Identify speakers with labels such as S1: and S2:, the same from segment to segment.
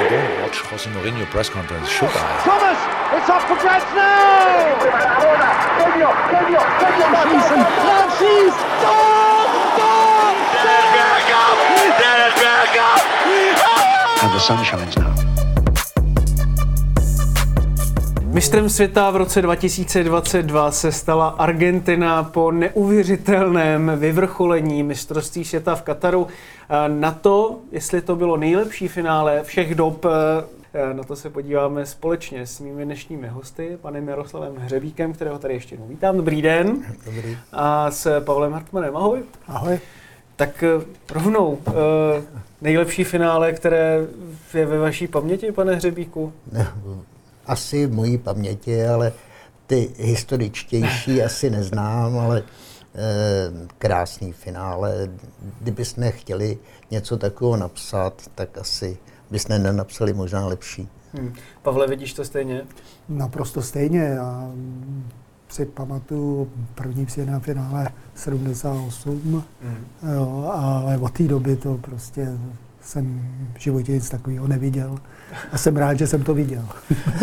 S1: I don't watch Jose Mourinho press conference, should I?
S2: Thomas, it's up for grabs now! Mourinho, Mourinho, Mourinho, Mourinho, Mourinho, Mourinho, Mourinho, Mourinho, Mourinho,
S3: and the sun shines now.
S4: Mistrem světa v roce 2022 se stala Argentina po neuvěřitelném vyvrcholení mistrovství světa v Kataru. Na to, jestli to bylo nejlepší finále všech dob, na to se podíváme společně s mými dnešními hosty, panem Jaroslavem Hřebíkem, kterého tady ještě jednou vítám. Dobrý den.
S5: Dobrý.
S4: A s Pavlem Hartmanem. Ahoj.
S5: Ahoj.
S4: Tak rovnou, nejlepší finále, které je ve vaší paměti, pane Hřebíku?
S5: Asi v mojí paměti, ale ty historičtější asi neznám, ale eh, krásný finále. Kdybychom chtěli něco takového napsat, tak asi bychom nenapsali možná lepší.
S4: Hmm. Pavle, vidíš to stejně?
S6: Naprosto stejně. Já si pamatuju první na finále 78, hmm. jo, ale od té doby to prostě jsem v životě nic takového neviděl a jsem rád, že jsem to viděl.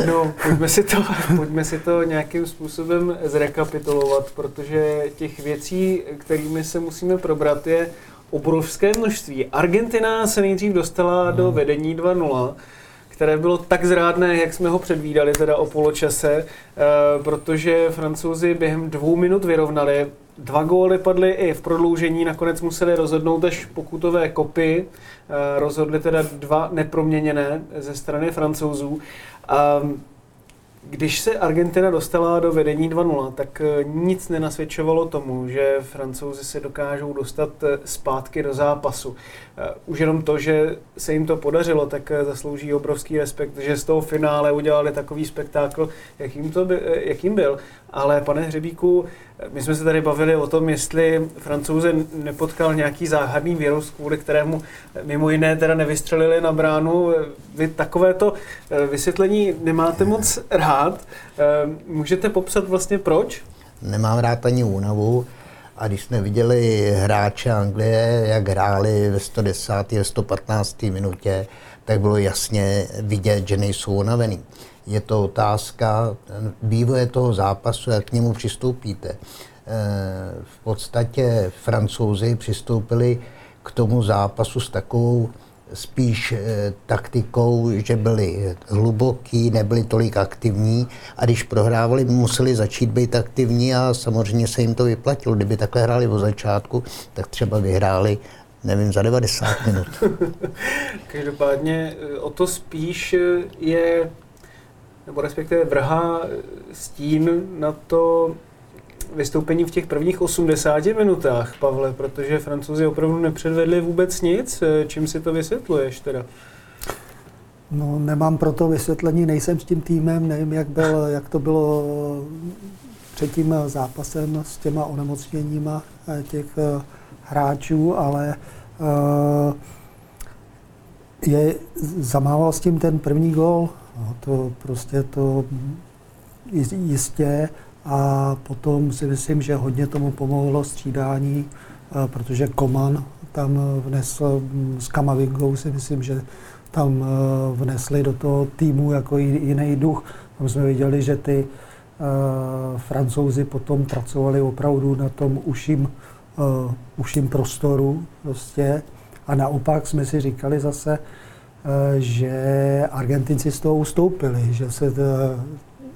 S4: No, pojďme si to, pojďme si to nějakým způsobem zrekapitulovat, protože těch věcí, kterými se musíme probrat, je obrovské množství. Argentina se nejdřív dostala do hmm. vedení 2-0, které bylo tak zrádné, jak jsme ho předvídali teda o poločase, eh, protože francouzi během dvou minut vyrovnali. Dva góly padly i v prodloužení, nakonec museli rozhodnout až pokutové kopy. Eh, rozhodli teda dva neproměněné ze strany francouzů. Um, když se Argentina dostala do vedení 2-0, tak eh, nic nenasvědčovalo tomu, že francouzi se dokážou dostat eh, zpátky do zápasu. Eh, už jenom to, že se jim to podařilo, tak zaslouží obrovský respekt, že z toho finále udělali takový spektákl, jakým, to by, jakým byl. Ale pane Hřebíku, my jsme se tady bavili o tom, jestli francouze nepotkal nějaký záhadný virus, kvůli kterému mimo jiné teda nevystřelili na bránu. Vy takovéto vysvětlení nemáte moc rád. Můžete popsat vlastně proč?
S5: Nemám rád ani únavu. A když jsme viděli hráče Anglie, jak hráli ve 110. a 115. minutě, tak bylo jasně vidět, že nejsou unavený. Je to otázka vývoje toho zápasu, jak k němu přistoupíte. Eh, v podstatě francouzi přistoupili k tomu zápasu s takovou spíš e, taktikou, že byli hluboký, nebyli tolik aktivní a když prohrávali, museli začít být aktivní a samozřejmě se jim to vyplatilo. Kdyby takhle hráli od začátku, tak třeba vyhráli nevím, za 90 minut.
S4: Každopádně eh, o to spíš eh, je, nebo respektive vrhá stín na to vystoupení v těch prvních 80 minutách, Pavle, protože francouzi opravdu nepředvedli vůbec nic. Čím si to vysvětluješ teda?
S6: No, nemám pro to vysvětlení, nejsem s tím týmem, nevím, jak, byl, jak to bylo před tím zápasem s těma onemocněníma těch eh, hráčů, ale uh, je, zamával s tím ten první gol. No, to prostě to jistě a potom si myslím, že hodně tomu pomohlo střídání, eh, protože Koman tam vnesl s Kamavingou si myslím, že tam eh, vnesli do toho týmu jako jiný duch. Tam jsme viděli, že ty uh, francouzi potom pracovali opravdu na tom uším, uším prostoru prostě. A naopak jsme si říkali zase, že Argentinci z toho ustoupili, že se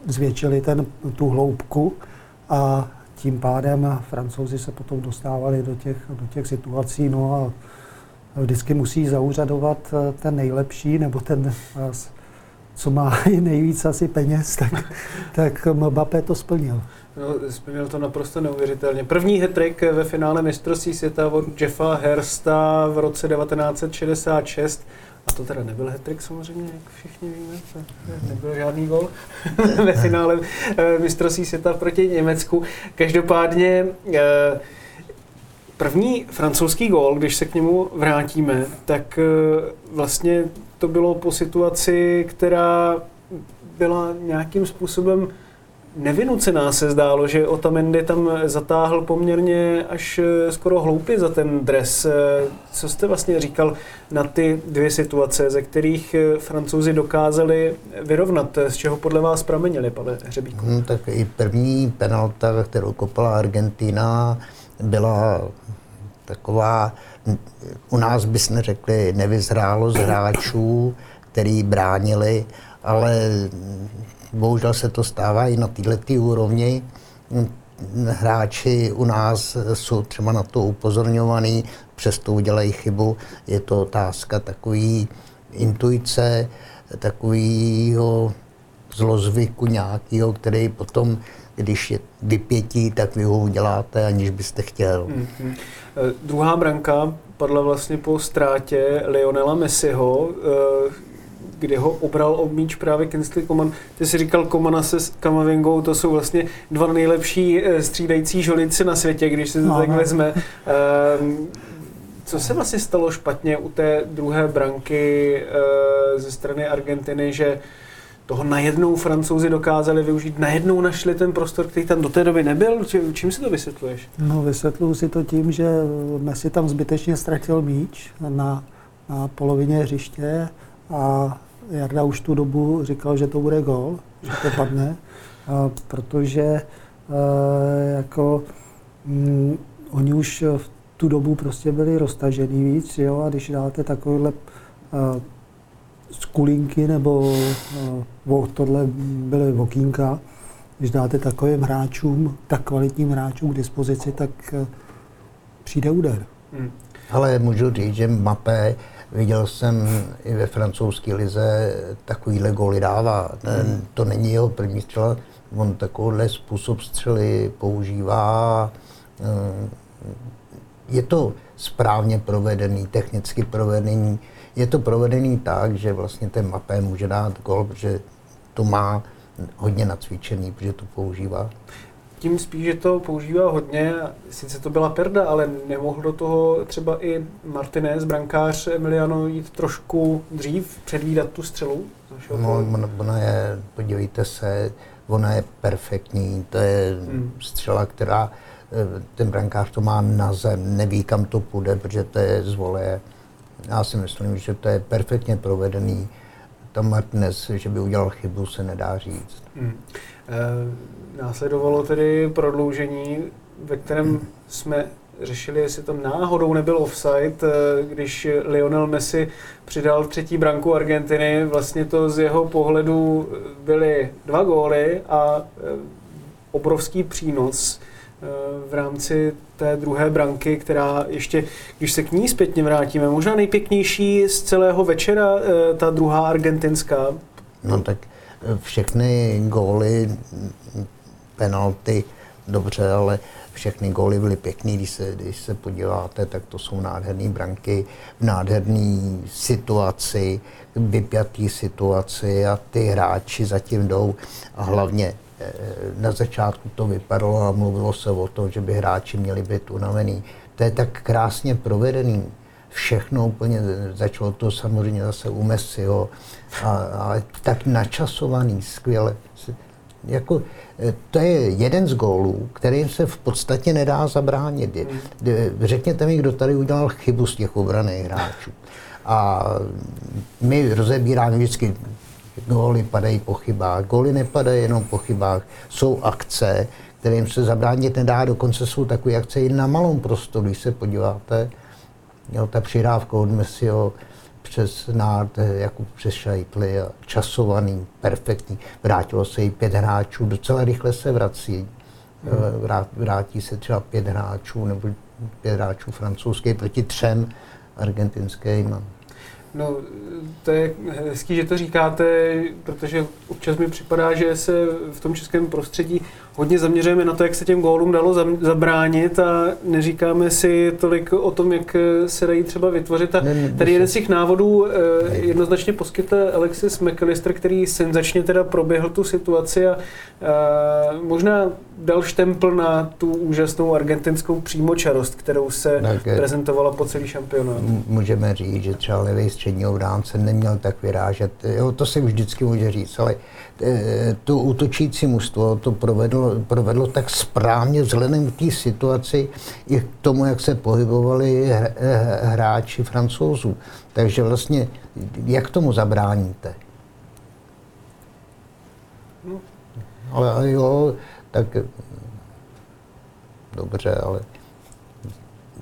S6: zvětšili ten, tu hloubku a tím pádem francouzi se potom dostávali do těch, do těch situací. No a vždycky musí zauřadovat eh, ten nejlepší nebo ten, eh, co má nejvíc asi peněz, tak, tak Mbappé to splnil.
S4: No, splnil to naprosto neuvěřitelně. První hat ve finále mistrovství světa od Jeffa Hersta v roce 1966. A to teda nebyl hat samozřejmě, jak všichni víme, to nebyl žádný gol ve finále eh, mistrovství světa proti Německu. Každopádně eh, první francouzský gól, když se k němu vrátíme, tak eh, vlastně to bylo po situaci, která byla nějakým způsobem nevinucená se zdálo, že Otamendi tam zatáhl poměrně až eh, skoro hloupě za ten dres. Eh, co jste vlastně říkal na ty dvě situace, ze kterých eh, francouzi dokázali vyrovnat, z čeho podle vás pramenili, pane Hřebíku?
S5: Hmm, tak i první penalta, kterou kopala Argentina, byla taková, u nás bychom řekli, nevyzrálo z hráčů, který bránili, ale bohužel se to stává i na této úrovni. Hráči u nás jsou třeba na to upozorňovaný, přesto udělají chybu. Je to otázka takový intuice, takového zlozvyku nějakého, který potom, když je vypětí, tak vy ho uděláte, aniž byste chtěl. Mm-hmm.
S4: Druhá branka padla vlastně po ztrátě Lionela Messiho. E, kdy ho obral o míč právě Kinsley Coman. Ty si říkal Komana se Kamavingou, to jsou vlastně dva nejlepší eh, střídající žolici na světě, když se to no, tak no. vezme. Um, co se vlastně stalo špatně u té druhé branky uh, ze strany Argentiny, že toho najednou francouzi dokázali využít, najednou našli ten prostor, který tam do té doby nebyl? Čím si to vysvětluješ?
S6: No vysvětluji si to tím, že Messi tam zbytečně ztratil míč na, na polovině hřiště a Jarda už tu dobu říkal, že to bude gol, že to padne, a protože e, jako mm, oni už v tu dobu prostě byli roztažený víc, jo, a když dáte takovýhle e, skulinky nebo uh, tohle byly okýnka, když dáte takovým hráčům, tak kvalitním hráčům k dispozici, tak uh, přijde úder. Hmm.
S5: Ale můžu říct, že Mapé Viděl jsem i ve francouzské lize takovýhle góly dává. Hmm. To není jeho první střela, on takovýhle způsob střely používá. Eh, je to správně provedený, technicky provedený. Je to provedený tak, že vlastně ten mapé může dát gol, protože to má hodně nacvičený, protože to používá
S4: tím spíš, že to používá hodně, sice to byla perda, ale nemohl do toho třeba i Martinez, brankář Emiliano, jít trošku dřív, předvídat tu střelu?
S5: No, ona, je, podívejte se, ona je perfektní, to je hmm. střela, která eh, ten brankář to má na zem, neví, kam to půjde, protože to je z voleje. Já si myslím, že to je perfektně provedený. Tam Martinez, že by udělal chybu, se nedá říct. Hmm.
S4: E, následovalo tedy prodloužení, ve kterém jsme řešili, jestli tam náhodou nebyl offside, eh, když Lionel Messi přidal třetí branku Argentiny. Vlastně to z jeho pohledu byly dva góly a eh, obrovský přínos v rámci té druhé branky, která ještě, když se k ní zpětně vrátíme, možná nejpěknější z celého večera, ta druhá argentinská.
S5: No tak všechny góly, penalty, dobře, ale všechny góly byly pěkný, když se, když se podíváte, tak to jsou nádherné branky v nádherné situaci, vypjatý situaci a ty hráči zatím jdou a hlavně eh, na začátku to vypadalo a mluvilo se o tom, že by hráči měli být unavený. To je tak krásně provedený, všechno úplně, začalo to samozřejmě zase u Messiho, a, ale tak načasovaný, skvěle. Jako, to je jeden z gólů, kterým se v podstatě nedá zabránit. Řekněte mi, kdo tady udělal chybu z těch obraných hráčů. A my rozebíráme vždycky, góly padají po chybách. Góly nepadají jenom po chybách. Jsou akce, kterým se zabránit nedá, dokonce jsou takové akce i na malém prostoru, když se podíváte, Jo, ta přihrávka od Messiho přes nád, jako přes šajtly, časovaný, perfektní. Vrátilo se i pět hráčů, docela rychle se vrací. Hmm. Vrátí se třeba pět hráčů nebo pět hráčů francouzských proti třem argentinským.
S4: No, to je hezký, že to říkáte, protože občas mi připadá, že se v tom českém prostředí hodně zaměřujeme na to, jak se těm gólům dalo zabránit a neříkáme si tolik o tom, jak se dají třeba vytvořit. A tady jeden z těch návodů eh, jednoznačně poskytl Alexis McAllister, který senzačně teda proběhl tu situaci a eh, možná dal štempl na tu úžasnou argentinskou přímočarost, kterou se tak, prezentovala po celý šampionát.
S5: Můžeme říct, že třeba levý střední obránce neměl tak vyrážet. Jo, to se vždycky může říct, ale Eh, to útočící mužstvo to provedlo, provedlo tak správně vzhledem k té situaci i k tomu, jak se pohybovali eh, hráči francouzů. Takže vlastně, jak tomu zabráníte? Ale jo, tak dobře, ale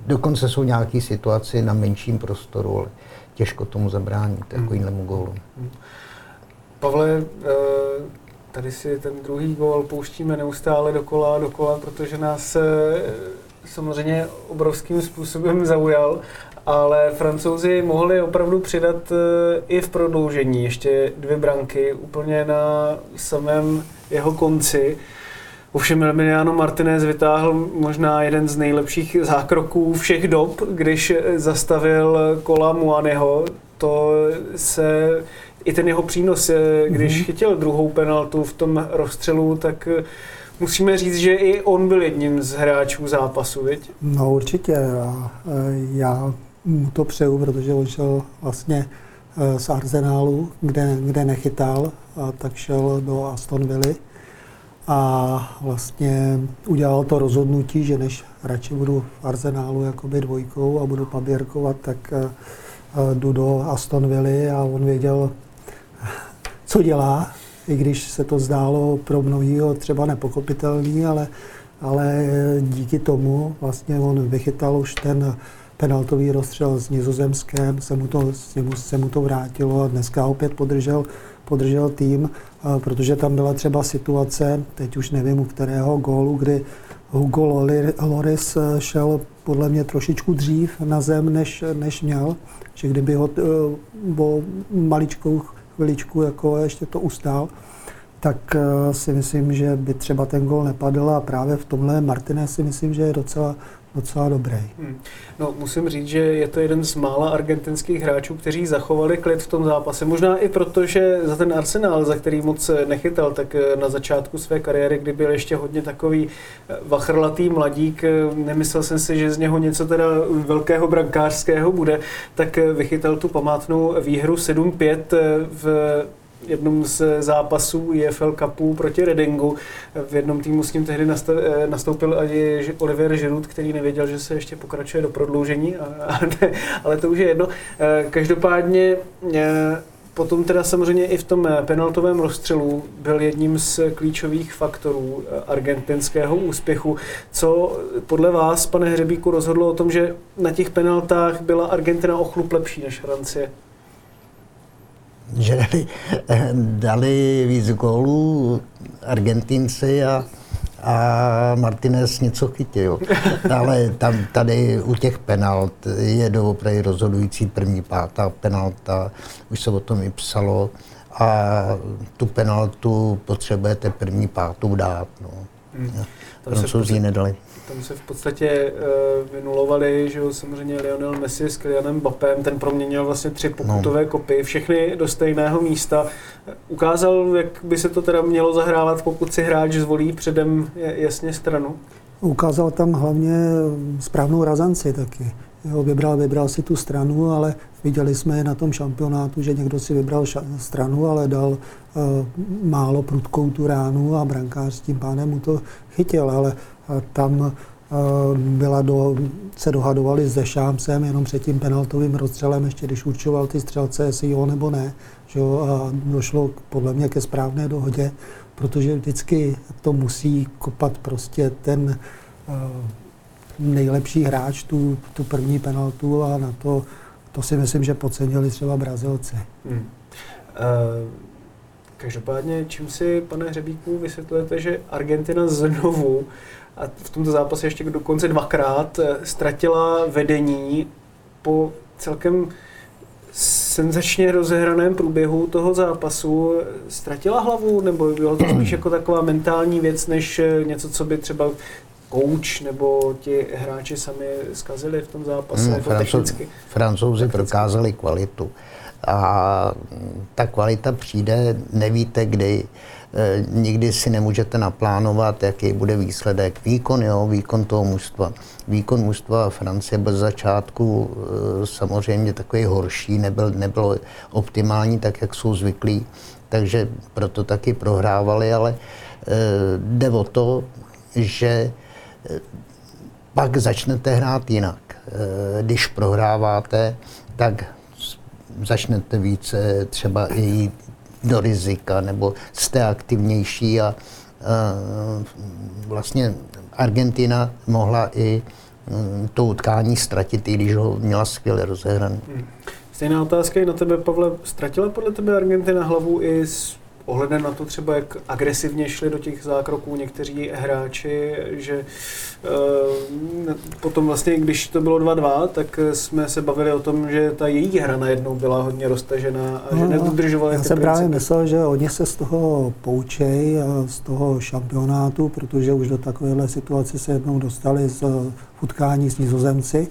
S5: dokonce jsou nějaké situace na menším prostoru, ale těžko tomu zabránit, takovýmhle gólu.
S4: Pavle, eh, tady si ten druhý gól pouštíme neustále dokola dokola, protože nás eh, samozřejmě obrovským způsobem zaujal, ale francouzi mohli opravdu přidat eh, i v prodloužení ještě dvě branky úplně na samém jeho konci. Ovšem Emiliano Martinez vytáhl možná jeden z nejlepších zákroků všech dob, když zastavil kola Muaneho. To se i ten jeho přínos, když mm-hmm. chytil druhou penaltu v tom rozstřelu, tak eh, musíme říct, že i on byl jedním z hráčů zápasu, viď?
S6: No určitě. Já, eh, já mu to přeju, protože on šel vlastně eh, z Arsenálu, kde, kde nechytal, a tak šel do Aston Villa a vlastně udělal to rozhodnutí, že než radši budu v Arsenálu jakoby dvojkou a budu paběrkovat, tak jdu do Aston Villa a on věděl, co dělá, i když se to zdálo pro mnohého třeba nepochopitelný, ale, ale díky tomu vlastně on vychytal už ten penaltový rozstřel s Nizozemském, se mu to, se mu to vrátilo a dneska opět podržel, podržel tým, protože tam byla třeba situace, teď už nevím u kterého gólu, kdy Hugo Loris šel podle mě trošičku dřív na zem, než, než měl, že kdyby ho o maličkou chviličku jako ještě to ustál, tak eh, si myslím, že by třeba ten gol nepadl a právě v tomhle Martinez si myslím, že je docela, docela dobrý. Hmm.
S4: No, musím říct, že je to jeden z mála argentinských hráčů, kteří zachovali klid v tom zápase. Možná i proto, že za ten Arsenal, za který moc nechytal, tak eh, na začátku své kariéry, kdy byl ještě hodně takový eh, vachrlatý mladík, nemyslel jsem si, že z něho něco teda velkého brankářského bude, tak vychytal tu památnou výhru 7-5 v jednom z zápasů EFL Cupu proti Redingu. V jednom týmu s ním tehdy eh, nastoupil i Oliver Giroud, který nevěděl, že se ještě pokračuje do prodloužení, ale to už je jedno. Eh, každopádně eh, Potom teda samozřejmě i v tom penaltovém rozstřelu byl jedním z klíčových faktorů argentinského úspěchu. Co podle vás, pane Hřebíku, rozhodlo o tom, že na těch penaltách byla Argentina o chlup lepší než Francie?
S5: Že dali, dali víc gólů Argentinci a, a Martinez něco chytil. Ale tam, tady u těch penalt je doopravdy rozhodující první pátá penalta, už se o tom i psalo a tu penaltu potřebujete první pátou dát. No. Hmm. Francouzi nedali
S4: tam se v podstatě uh, vynulovali, že jo, samozřejmě Lionel Messi s Kylianem Bapem, ten proměnil vlastně tři pokutové no. kopy, všechny do stejného místa. Ukázal, jak by se to teda mělo zahrávat, pokud si hráč zvolí předem jasně stranu?
S6: Ukázal tam hlavně správnou razanci taky. Jo, vybral, vybral si tu stranu, ale viděli jsme na tom šampionátu, že někdo si vybral ša- stranu, ale dal uh, málo prudkou tu ránu a brankář tím pádem mu to chytil, ale tam eh, byla do, se dohadovali s Dešámsem jenom před tím penaltovým rozstřelem, ještě když určoval ty střelce, jestli jo nebo ne. Že jo, a došlo podle mě ke správné dohodě, protože vždycky to musí kopat prostě ten uh, nejlepší hráč tu, tu první penaltu a na to, to si myslím, že podcenili třeba Brazilci. Hmm. Uh,
S4: každopádně, čím si, pane Hřebíku, vysvětlujete, že Argentina znovu a v tomto zápase ještě dokonce dvakrát eh, ztratila vedení po celkem senzačně rozehraném průběhu toho zápasu. Ztratila hlavu, nebo bylo to spíš jako taková mentální věc, než něco, co by třeba kouč nebo ti hráči sami zkazili v tom zápase, hmm, jako
S5: Francouz, Francouzi prokázali kvalitu. A ta kvalita přijde, nevíte kdy, nikdy si nemůžete naplánovat, jaký bude výsledek. Výkon, jo, výkon toho mužstva. Výkon mužstva Francie byl začátku e, samozřejmě takový horší, nebyl, nebyl optimální, tak jak jsou zvyklí, takže proto taky prohrávali, ale e, jde o to, že pak začnete hrát jinak. Eh, když prohráváte, tak začnete více třeba i do rizika, nebo jste aktivnější a vlastně Argentina mohla i mm, to utkání ztratit, i když ho měla skvěle rozehraný. Hmm.
S4: Stejná otázka je na tebe, Pavle. Ztratila podle tebe Argentina hlavu i s ohledem na to třeba, jak agresivně šli do těch zákroků někteří hráči, že uh, potom vlastně, když to bylo 2-2, tak jsme se bavili o tom, že ta její hra najednou byla hodně roztažená a no, že nedodržovali
S6: Já jsem právě myslel, že oni se z toho poučejí z toho šampionátu, protože už do takovéhle situace se jednou dostali z utkání s nizozemci,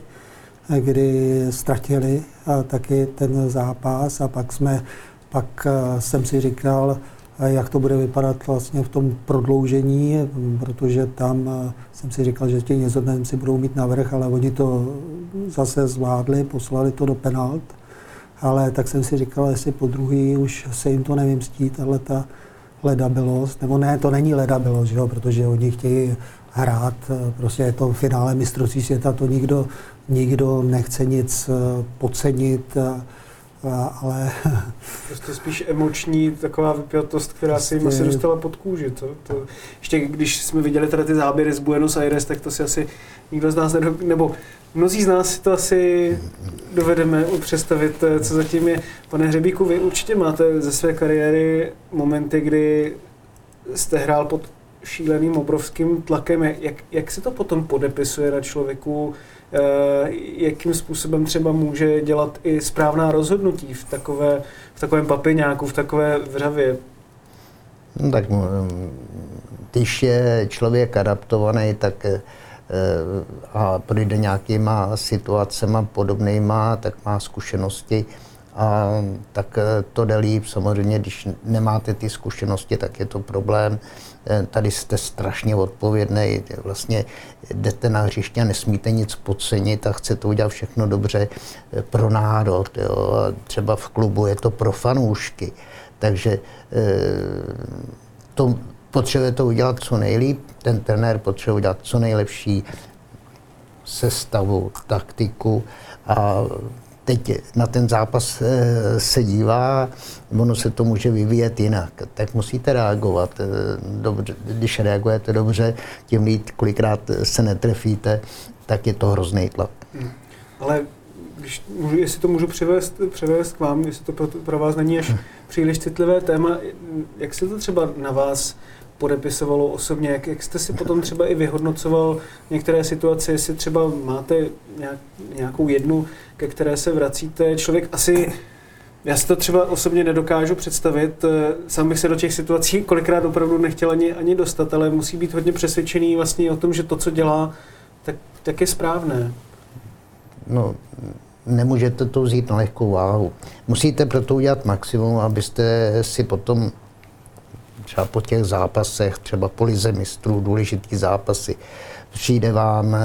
S6: kdy ztratili taky ten zápas a pak jsme pak eh, jsem si říkal, eh, jak to bude vypadat vlastně v tom prodloužení, protože tam eh, jsem si říkal, že ti nizozemci budou mít navrh, ale oni to zase zvládli, poslali to do penalt. Ale tak jsem si říkal, jestli po druhý už se jim to nevymstí, tahle ta ledabilost, nebo ne, to není ledabilost, jo, protože oni chtějí hrát, prostě je to finále mistrovství světa, to nikdo, nikdo nechce nic podcenit, ale...
S4: Prostě spíš emoční taková vypjatost, která se jim asi prostě- dostala pod kůži. To, to, ještě když jsme viděli tady ty záběry z Buenos Aires, tak to si asi nikdo z nás nedo, nebo mnozí z nás si to asi dovedeme představit, eh, co zatím je. Pane Hřebíku, vy určitě máte ze své kariéry momenty, kdy jste hrál pod šíleným obrovským tlakem. Jak, jak se to potom podepisuje na člověku? Eh, jakým způsobem třeba může dělat i správná rozhodnutí v, takové, v takovém papiňáku, v takové vřavě?
S5: No, tak mm, když je člověk adaptovaný, tak eh, a projde nějakýma situacema podobnýma, tak má zkušenosti a tak eh, to jde líp. Samozřejmě, když nemáte ty zkušenosti, tak je to problém. Eh, tady jste strašně odpovědný, vlastně jdete na hřiště a nesmíte nic podcenit a chcete udělat všechno dobře eh, pro národ. Jo. A třeba v klubu je to pro fanoušky. Takže to potřebuje to udělat co nejlíp, ten trenér potřebuje udělat co nejlepší sestavu, taktiku a teď na ten zápas eh, se dívá, ono se to může vyvíjet jinak, tak musíte reagovat. Eh, dobře, když reagujete dobře, tím líp, kolikrát se netrefíte, tak je to hrozný tlak. Hmm.
S4: Ale když můžu, jestli to můžu převést, převést k vám, jestli to pro, pro vás není až hmm. příliš citlivé téma, jak se to třeba na vás podepisovalo osobně, jak, jak jste si potom třeba i vyhodnocoval některé situace, jestli třeba máte nějak, nějakou jednu, ke které se vracíte. Člověk asi, já si to třeba osobně nedokážu představit, eh, sám bych se do těch situací kolikrát opravdu nechtěl ani, ani dostat, ale musí být hodně přesvědčený vlastně o tom, že to, co dělá, tak, tak je správné.
S5: No, nemůžete to vzít na lehkou váhu. Musíte proto udělat maximum, abyste si potom třeba po těch zápasech, třeba po lize mistrů, důležitý zápasy, přijde vám eh,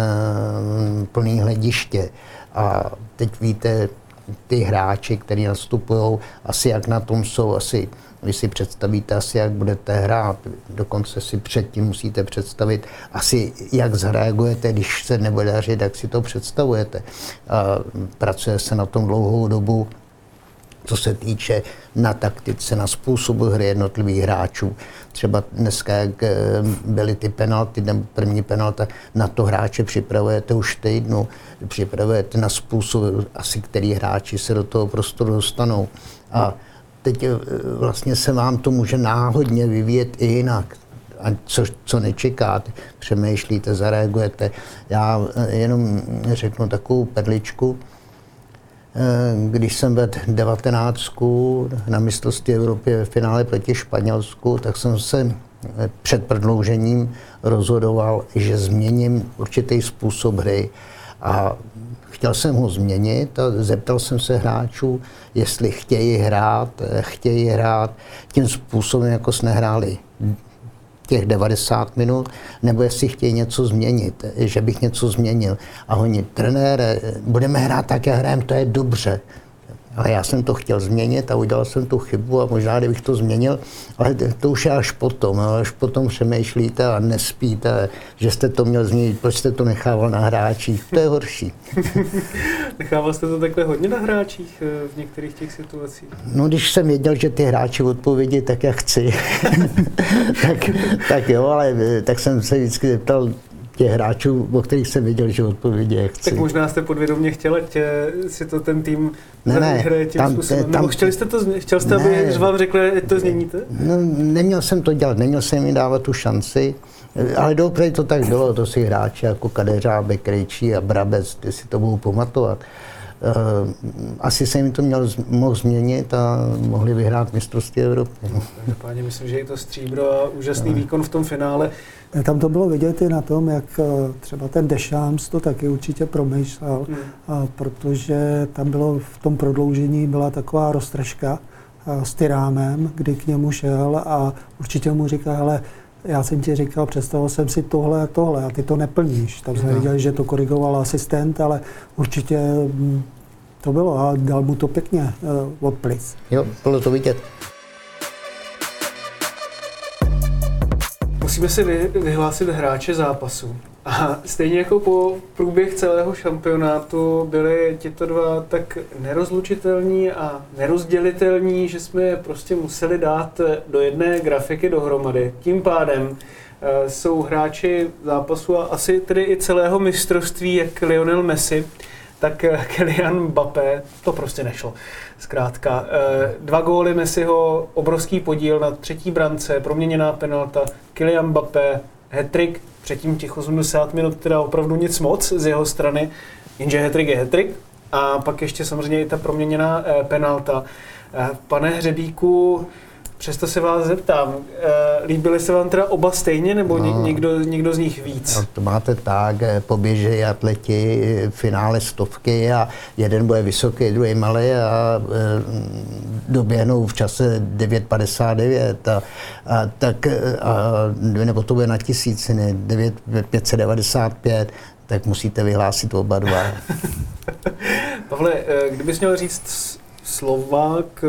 S5: plný hlediště. A teď víte, ty hráči, kteří nastupují, asi jak na tom jsou, asi vy si představíte asi, jak budete hrát, dokonce si předtím musíte představit asi, jak zareagujete, když se nebude dařit, jak si to představujete. A pracuje se na tom dlouhou dobu, co se týče na taktice, na způsobu hry jednotlivých hráčů. Třeba dneska, jak eh, byly ty penalty, nebo první penalta, na to hráče připravujete už týdnu, připravujete na způsob, asi který hráči se do toho prostoru dostanou. A teď eh, vlastně se vám to může náhodně vyvíjet i jinak. A co, co nečekáte, přemýšlíte, zareagujete. Já eh, jenom řeknu takovou perličku, když jsem vedl 19 na mistrovství Evropy ve finále proti Španělsku, tak jsem se před prodloužením rozhodoval, že změním určitý způsob hry a chtěl jsem ho změnit a zeptal jsem se hráčů, jestli chtějí hrát, chtějí hrát tím způsobem, jako jsme hráli těch 90 minut, nebo jestli chtějí něco změnit, že bych něco změnil. A oni, trenére, budeme hrát tak, jak hrajeme, to je dobře. Ale já jsem to chtěl změnit a udělal jsem tu chybu a možná, kdybych to změnil, ale to už je až potom, až potom přemýšlíte a nespíte, že jste to měl změnit, proč jste to nechával na hráčích, to je horší.
S4: Nechával jste to takhle hodně na hráčích eh, v některých těch situacích?
S5: No, když jsem věděl, že ty hráči odpovědí tak, jak chci, tak, tak jo, ale eh, tak jsem se vždycky zeptal, těch hráčů, o kterých jsem viděl, že odpovědi jak chci.
S4: Tak možná jste podvědomě chtěl, ať si to ten tým ne, ne, hraje tím tam, způsobem. Tam, Nebo chtěli jste to, chtěl jste, ne, aby vám řekli, ať to změníte?
S5: No, neměl jsem to dělat, neměl jsem jim dávat tu šanci. Ale dobře to tak bylo, to si hráči jako Kadeřábek, Krejčí a Brabec, ty si to budou pamatovat. Uh, asi se jim to měl, mohl změnit a mohli vyhrát mistrovství Evropy.
S4: No. Páně, myslím, že je to stříbro a úžasný no. výkon v tom finále.
S6: Tam to bylo vidět i na tom, jak eh, třeba ten Dešams to taky určitě promýšlel, hmm. a protože tam bylo v tom prodloužení byla taková roztržka eh, s Tyrámem, kdy k němu šel a určitě mu říká, ale já jsem ti říkal, představil jsem si tohle a tohle a ty to neplníš. Tam jsme viděli, že to korigoval asistent, ale určitě hm, to bylo a dal mu to pěkně uh, od plic.
S5: Jo, bylo to vidět.
S4: Musíme si vy, vyhlásit hráče zápasu. A stejně jako po průběh celého šampionátu byli tito dva tak nerozlučitelní a nerozdělitelní, že jsme je prostě museli dát do jedné grafiky dohromady. Tím pádem e, jsou hráči zápasu a asi tedy i celého mistrovství, jak Lionel Messi, tak eh, Kylian Mbappé, to prostě nešlo. Zkrátka, eh, dva góly Messiho, obrovský podíl na třetí brance, proměněná penalta, Kylian Mbappé, hetrik, předtím těch 80 minut, teda opravdu nic moc z jeho strany, jenže hetrik je hetrik. A pak ještě samozřejmě i ta proměněná eh, penalta. Pane Hřebíku, Přesto se vás zeptám, eh, líbily se vám teda oba stejně, nebo no, někdo, někdo z nich víc?
S5: No, to máte tak, eh, poběží atleti v finále stovky a jeden bude vysoký, druhý malý a doběhnou v čase 9,59 a, a tak, a, nebo to bude na tisíciny, 9, 595, tak musíte vyhlásit oba dva.
S4: Pavle, kdybys měl říct slova k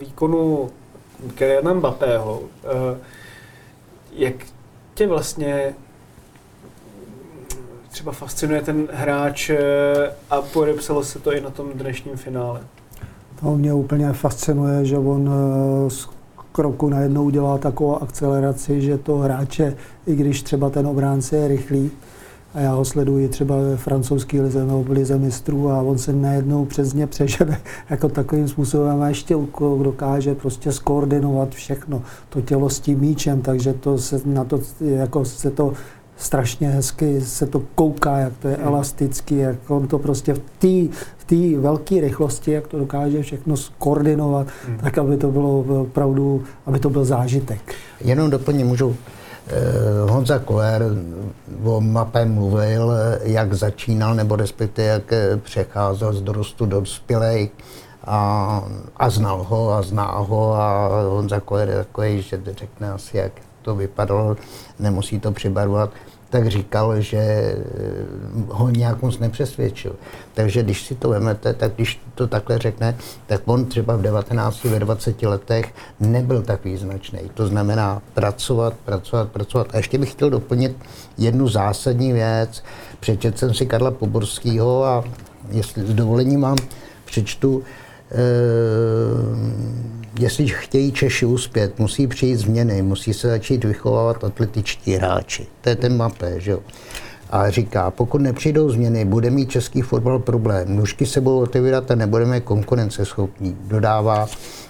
S4: výkonu Kyliana Mbappého, eh, jak tě vlastně třeba fascinuje ten hráč eh, a podepsalo se to i na tom dnešním finále?
S6: To mě úplně fascinuje, že on eh, z kroku najednou udělá takovou akceleraci, že to hráče, i když třeba ten obránce je rychlý, a já ho sleduji třeba ve francouzské lize nebo v lize mistrů a on se najednou přes ně přežene jako takovým způsobem a ještě dokáže prostě skoordinovat všechno, to tělo s tím míčem, takže to se na to, jako se to strašně hezky se to kouká, jak to je hmm. elastický, jak on to prostě v té v té velké rychlosti, jak to dokáže všechno skoordinovat, hmm. tak aby to bylo opravdu, aby to byl zážitek.
S5: Jenom doplním, můžu Honza Koer o mape mluvil, jak začínal, nebo respektive jak eh, přecházel z dorostu do dospělej a, a znal ho a zná ho a Honza Koer je takový, že řekne asi, jak to vypadalo, nemusí to přibarvat tak říkal, že eh, ho nějak moc nepřesvědčil. Takže když si to vemete, tak když to takhle řekne, tak on třeba v 19, ve 20 letech nebyl tak význačný. To znamená pracovat, pracovat, pracovat. A ještě bych chtěl doplnit jednu zásadní věc. Přečetl jsem si Karla Poborského a jestli s dovolením mám, přečtu, jestli chtějí Češi uspět, musí přijít změny, musí se začít vychovávat atletičtí hráči. To je ten mapé, že jo. A říká, pokud nepřijdou změny, bude mít český fotbal problém. Nůžky se budou otevírat a nebudeme konkurenceschopní, dodává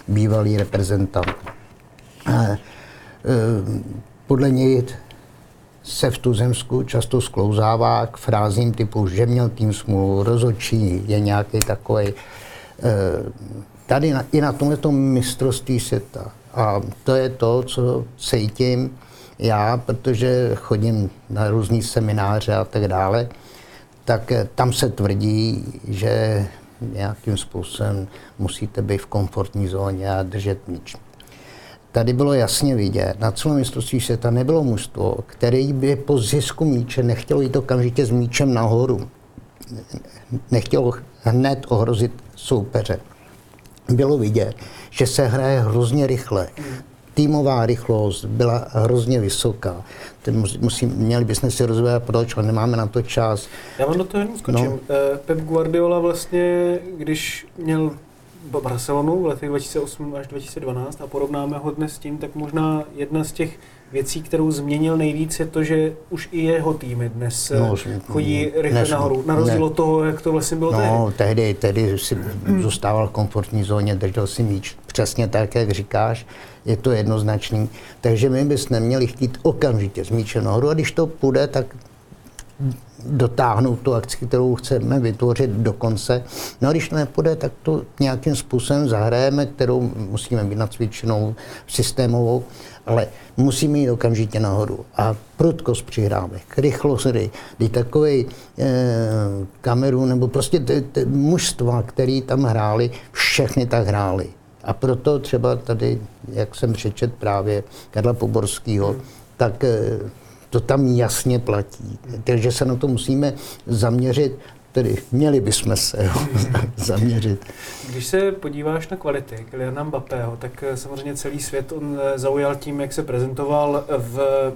S5: bývalý reprezentant. A, e, podle něj se v Tuzemsku často sklouzává k frázím typu, že měl tým smůlu, rozhodčí je nějaký takový tady na, i na tomto mistrovství světa. A to je to, co cítím já, protože chodím na různý semináře a tak dále, tak tam se tvrdí, že nějakým způsobem musíte být v komfortní zóně a držet míč. Tady bylo jasně vidět, na celém mistrovství světa nebylo mužstvo, který by po zisku míče nechtělo jít okamžitě s míčem nahoru. Nechtělo hned ohrozit soupeře. Bylo vidět, že se hraje hrozně rychle. Týmová rychlost byla hrozně vysoká. Musím, měli bychom si rozvíjet proč, ale nemáme na to čas.
S4: Já vám do toho skočím. No. Pep Guardiola vlastně, když měl Barcelonu v letech 2008 až 2012 a porovnáme ho dnes s tím, tak možná jedna z těch věcí, kterou změnil nejvíc, je to, že už i jeho týmy dnes no, chodí rychle dnes, nahoru. Na rozdíl od toho, jak to vlastně bylo
S5: no, tehdy. tehdy. tehdy si zůstával v komfortní zóně, držel si míč. Přesně tak, jak říkáš, je to jednoznačný. Takže my bychom neměli chtít okamžitě z míče nahoru a když to půjde, tak dotáhnout tu akci, kterou chceme vytvořit do konce. No a když to nepůjde, tak to nějakým způsobem zahrajeme, kterou musíme být nacvičenou, systémovou, ale musíme jít okamžitě nahoru. A prudkost přihrávek, rychlost hry, kdy takový e, kameru, nebo prostě ty, ty mužstva, který tam hráli, všechny tak hráli. A proto třeba tady, jak jsem přečet právě Karla Poborského, tak e, to tam jasně platí. Takže se na to musíme zaměřit, tedy měli bychom se jo, zaměřit.
S4: Když se podíváš na kvality Kyliana Mbappého, tak eh, samozřejmě celý svět on eh, zaujal tím, jak se prezentoval v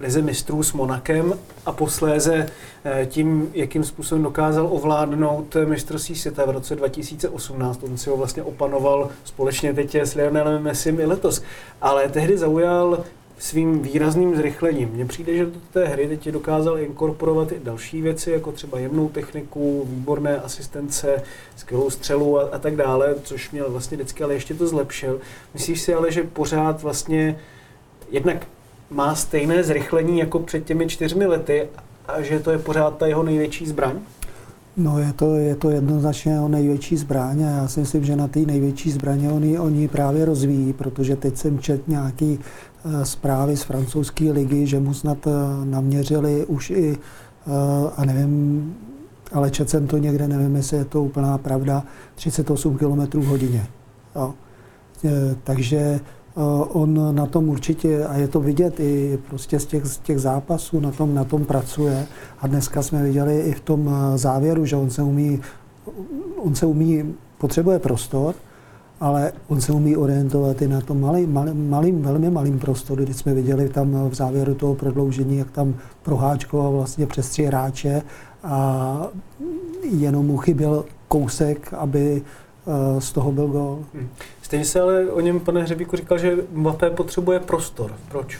S4: Lize mistrů s Monakem a posléze eh, tím, jakým způsobem dokázal ovládnout mistrovství světa v roce 2018. On si ho vlastně opanoval společně teď s Lionelem Messim i letos. Ale tehdy zaujal svým výrazným zrychlením. Mně přijde, že do té hry teď dokázal inkorporovat i další věci, jako třeba jemnou techniku, výborné asistence, skvělou střelu a, a tak dále, což měl vlastně vždycky, ale ještě to zlepšil. Myslíš si ale, že pořád vlastně jednak má stejné zrychlení jako před těmi čtyřmi lety a že to je pořád ta jeho největší zbraň?
S6: No je to, je to jednoznačně jeho největší zbraň a já si myslím, že na té největší zbraně oni, oni právě rozvíjí, protože teď jsem čet nějaký zprávy z francouzské ligy, že mu snad uh, naměřili už i, uh, a nevím, ale čet jsem to někde, nevím, jestli je to úplná pravda, 38 km hodině. Jo. Takže on na tom určitě, a je to vidět i prostě z těch, z těch zápasů, na tom, na tom pracuje. A dneska jsme viděli i v tom závěru, že on se umí, on se umí, potřebuje prostor, ale on se umí orientovat i na tom malým, malým, malým velmi malým prostoru, kdy jsme viděli tam v závěru toho prodloužení, jak tam proháčkoval vlastně přes tři hráče a jenom mu chyběl kousek, aby z toho byl gol. Hmm.
S4: Stejně se ale o něm, pane Hřebíku, říkal, že Mbappé potřebuje prostor. Proč?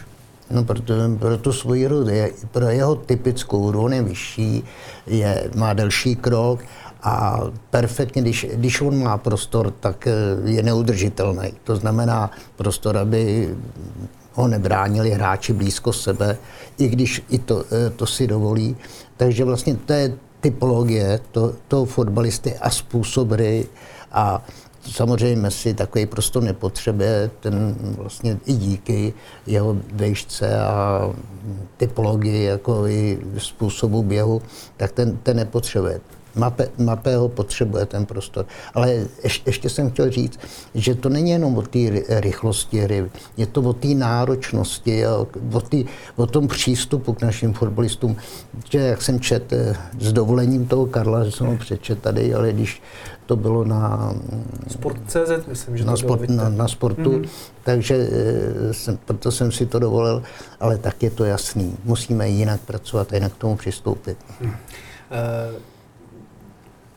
S5: No, proto, pro tu svoji hru, je, pro jeho typickou hru, on je vyšší, je, má delší krok a perfektně, když, když on má prostor, tak eh, je neudržitelný. To znamená prostor, aby ho nebránili hráči blízko sebe, i když i to, eh, to si dovolí. Takže vlastně to je typologie to, toho fotbalisty a způsob hry a Samozřejmě Messi takový prostor nepotřebuje, ten vlastně i díky jeho vejšce a typologii, jako i způsobu běhu, tak ten, ten nepotřebuje. Mape, Mapého potřebuje ten prostor. Ale ještě, ještě jsem chtěl říct, že to není jenom o té rychlosti hry, je to o té náročnosti, o, tý, o tom přístupu k našim fotbalistům. Že jak jsem čet eh, s dovolením toho Karla, že jsem ho přečet tady, ale když to bylo na...
S4: Sport.cz, myslím, že
S5: na,
S4: to
S5: sport, na, na sportu, mm-hmm. takže eh, jsem, proto jsem si to dovolil, ale tak je to jasný. Musíme jinak pracovat a jinak k tomu přistoupit. Mm. Uh,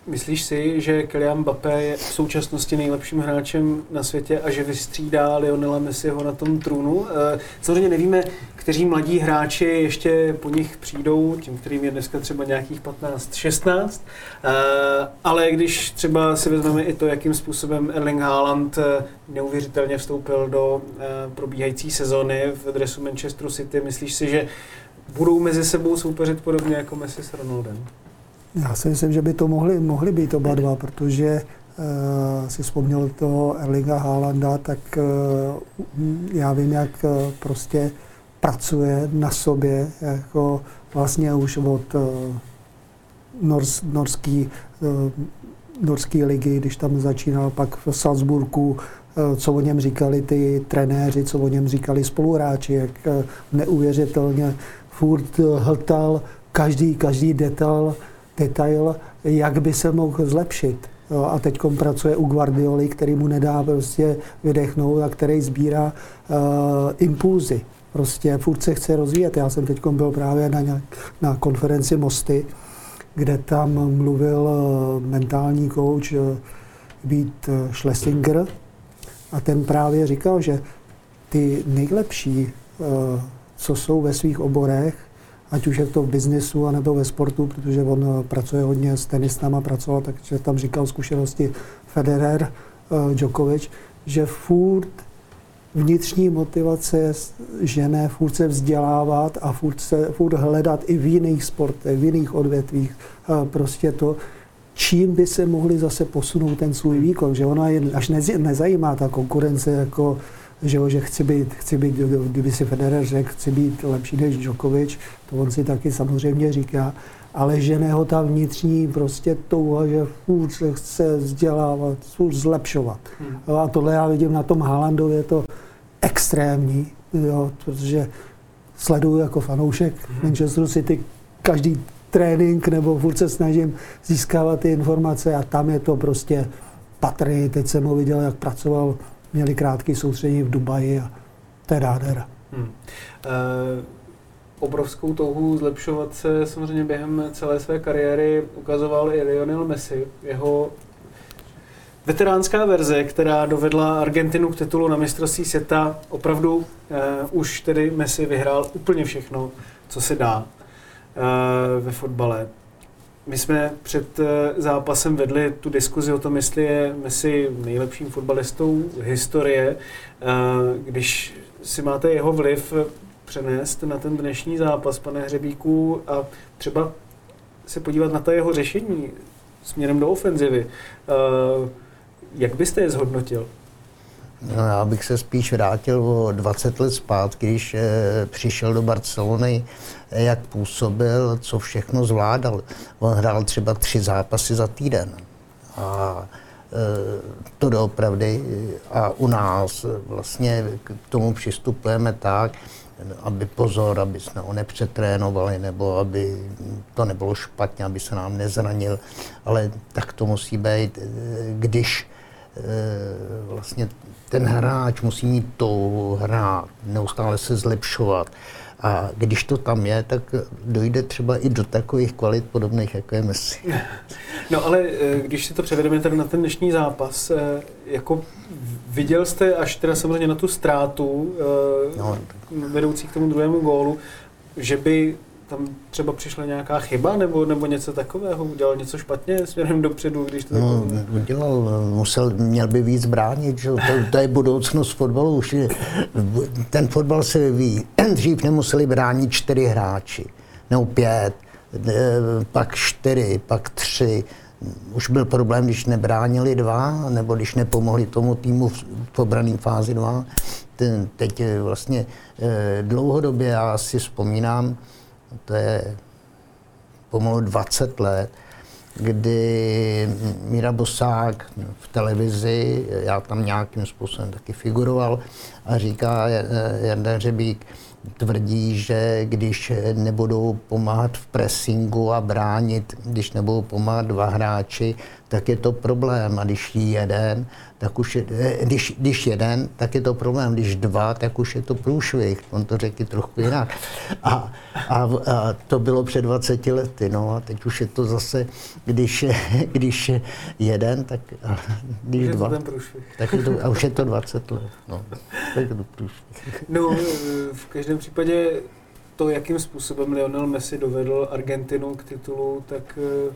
S4: Myslíš si, že Kylian Mbappé je v současnosti nejlepším hráčem na světě a že vystřídá Lionela Messiho na tom trůnu? Eh, samozřejmě nevíme, kteří mladí hráči ještě po nich přijdou, tím, kterým je dneska třeba nějakých 15-16, eh, ale když třeba si vezmeme i to, jakým způsobem Erling Haaland eh, neuvěřitelně vstoupil do probíhající sezóny v dresu Manchesteru City, myslíš si, že budou mezi sebou soupeřit podobně jako Messi s Ronaldem?
S6: Já si myslím, že by to mohli, mohli být oba dva, protože uh, si vzpomněl toho Erlinga Haalanda, tak uh, já vím, jak uh, prostě pracuje na sobě, jako vlastně už od nors, norský, norský ligy, když tam začínal pak v Salzburgu, uh, co o něm říkali ty trenéři, co o něm říkali spoluhráči, jak neuvěřitelně furt hltal každý, každý detail, detail, jak by se mohl zlepšit. A teď pracuje u Guardioli, který mu nedá prostě vydechnout a který sbírá uh, impulzy. Prostě furt se chce rozvíjet. Já jsem teď byl právě na, nějak, na konferenci Mosty, kde tam mluvil uh, mentální kouč uh, Vít Schlesinger a ten právě říkal, že ty nejlepší, uh, co jsou ve svých oborech, ať už je to v biznesu, anebo ve sportu, protože on eh, pracuje hodně s tenistama, pracoval, takže tam říkal zkušenosti Federer, uh, Djokovic, že furt vnitřní motivace žené furt se vzdělávat a furt, se, furt hledat i v jiných sportech, v jiných odvětvích. Uh, prostě to, čím by se mohli zase posunout ten svůj výkon, že ona je až nezajímá ta konkurence jako že, jo, že chci být, chci být, kdyby si Federer řekl, chci být lepší než Djokovic, to on si taky samozřejmě říká, ale žene ho ta vnitřní prostě touha, že furt se chce vzdělávat, furt zlepšovat. Hmm. A tohle já vidím na tom Haalandovi, je to extrémní, jo, protože sleduju jako fanoušek hmm. Manchester City každý trénink nebo furt se snažím získávat ty informace a tam je to prostě patrný. Teď jsem ho viděl, jak pracoval měli krátké soustředění v Dubaji a to je. Hmm.
S4: E, obrovskou touhu zlepšovat se samozřejmě během celé své kariéry ukazoval i Lionel Messi. Jeho veteránská verze, která dovedla Argentinu k titulu na mistrovství světa, opravdu e, už tedy Messi vyhrál úplně všechno, co se dá e, ve fotbale. My jsme před eh, zápasem vedli tu diskuzi o tom, jestli je Messi nejlepším fotbalistou historie. Eh, když si máte jeho vliv přenést na ten dnešní zápas, pane Hřebíku, a třeba se podívat na ta jeho řešení směrem do ofenzivy, eh, jak byste je zhodnotil?
S5: No, já bych se spíš vrátil o 20 let zpátky, když e, přišel do Barcelony, jak působil, co všechno zvládal. On hrál třeba tři zápasy za týden. A e, to doopravdy. A u nás vlastně k tomu přistupujeme tak, aby pozor, aby jsme ho nepřetrénovali, nebo aby to nebylo špatně, aby se nám nezranil. Ale tak to musí být, když vlastně ten hráč musí mít to hrát, neustále se zlepšovat. A když to tam je, tak dojde třeba i do takových kvalit podobných, jako je Messi.
S4: No ale eh, když si to převedeme tady na ten dnešní zápas, eh, jako viděl jste až teda samozřejmě na tu ztrátu eh, no. vedoucí k tomu druhému gólu, že by tam třeba přišla nějaká chyba nebo, nebo něco takového? Udělal něco špatně směrem dopředu, když to
S5: no, udělal, musel, měl by víc bránit, že? To, to je budoucnost fotbalu. Už je, ten fotbal se vyvíjí. Dřív nemuseli bránit čtyři hráči, nebo pět, pak čtyři, pak tři. Už byl problém, když nebránili dva, nebo když nepomohli tomu týmu v obrané fázi dva. Ten, teď vlastně eh, dlouhodobě, já si vzpomínám, to je pomalu 20 let, kdy Míra Bosák v televizi, já tam nějakým způsobem taky figuroval, a říká Jarda Hřebík, tvrdí, že když nebudou pomáhat v pressingu a bránit, když nebudou pomáhat dva hráči, tak je to problém. A když jeden, tak už je, eh, když, když jeden, tak je to problém. Když dva, tak už je to průšvih. On to řekl trochu jinak. A, a, a to bylo před 20 lety. No a teď už je to zase, když, když jeden, tak a když dva, tak je to, a už je to 20 let. No, tak je to průšvih.
S4: No, v každém případě to, jakým způsobem Lionel Messi dovedl Argentinu k titulu, tak eh,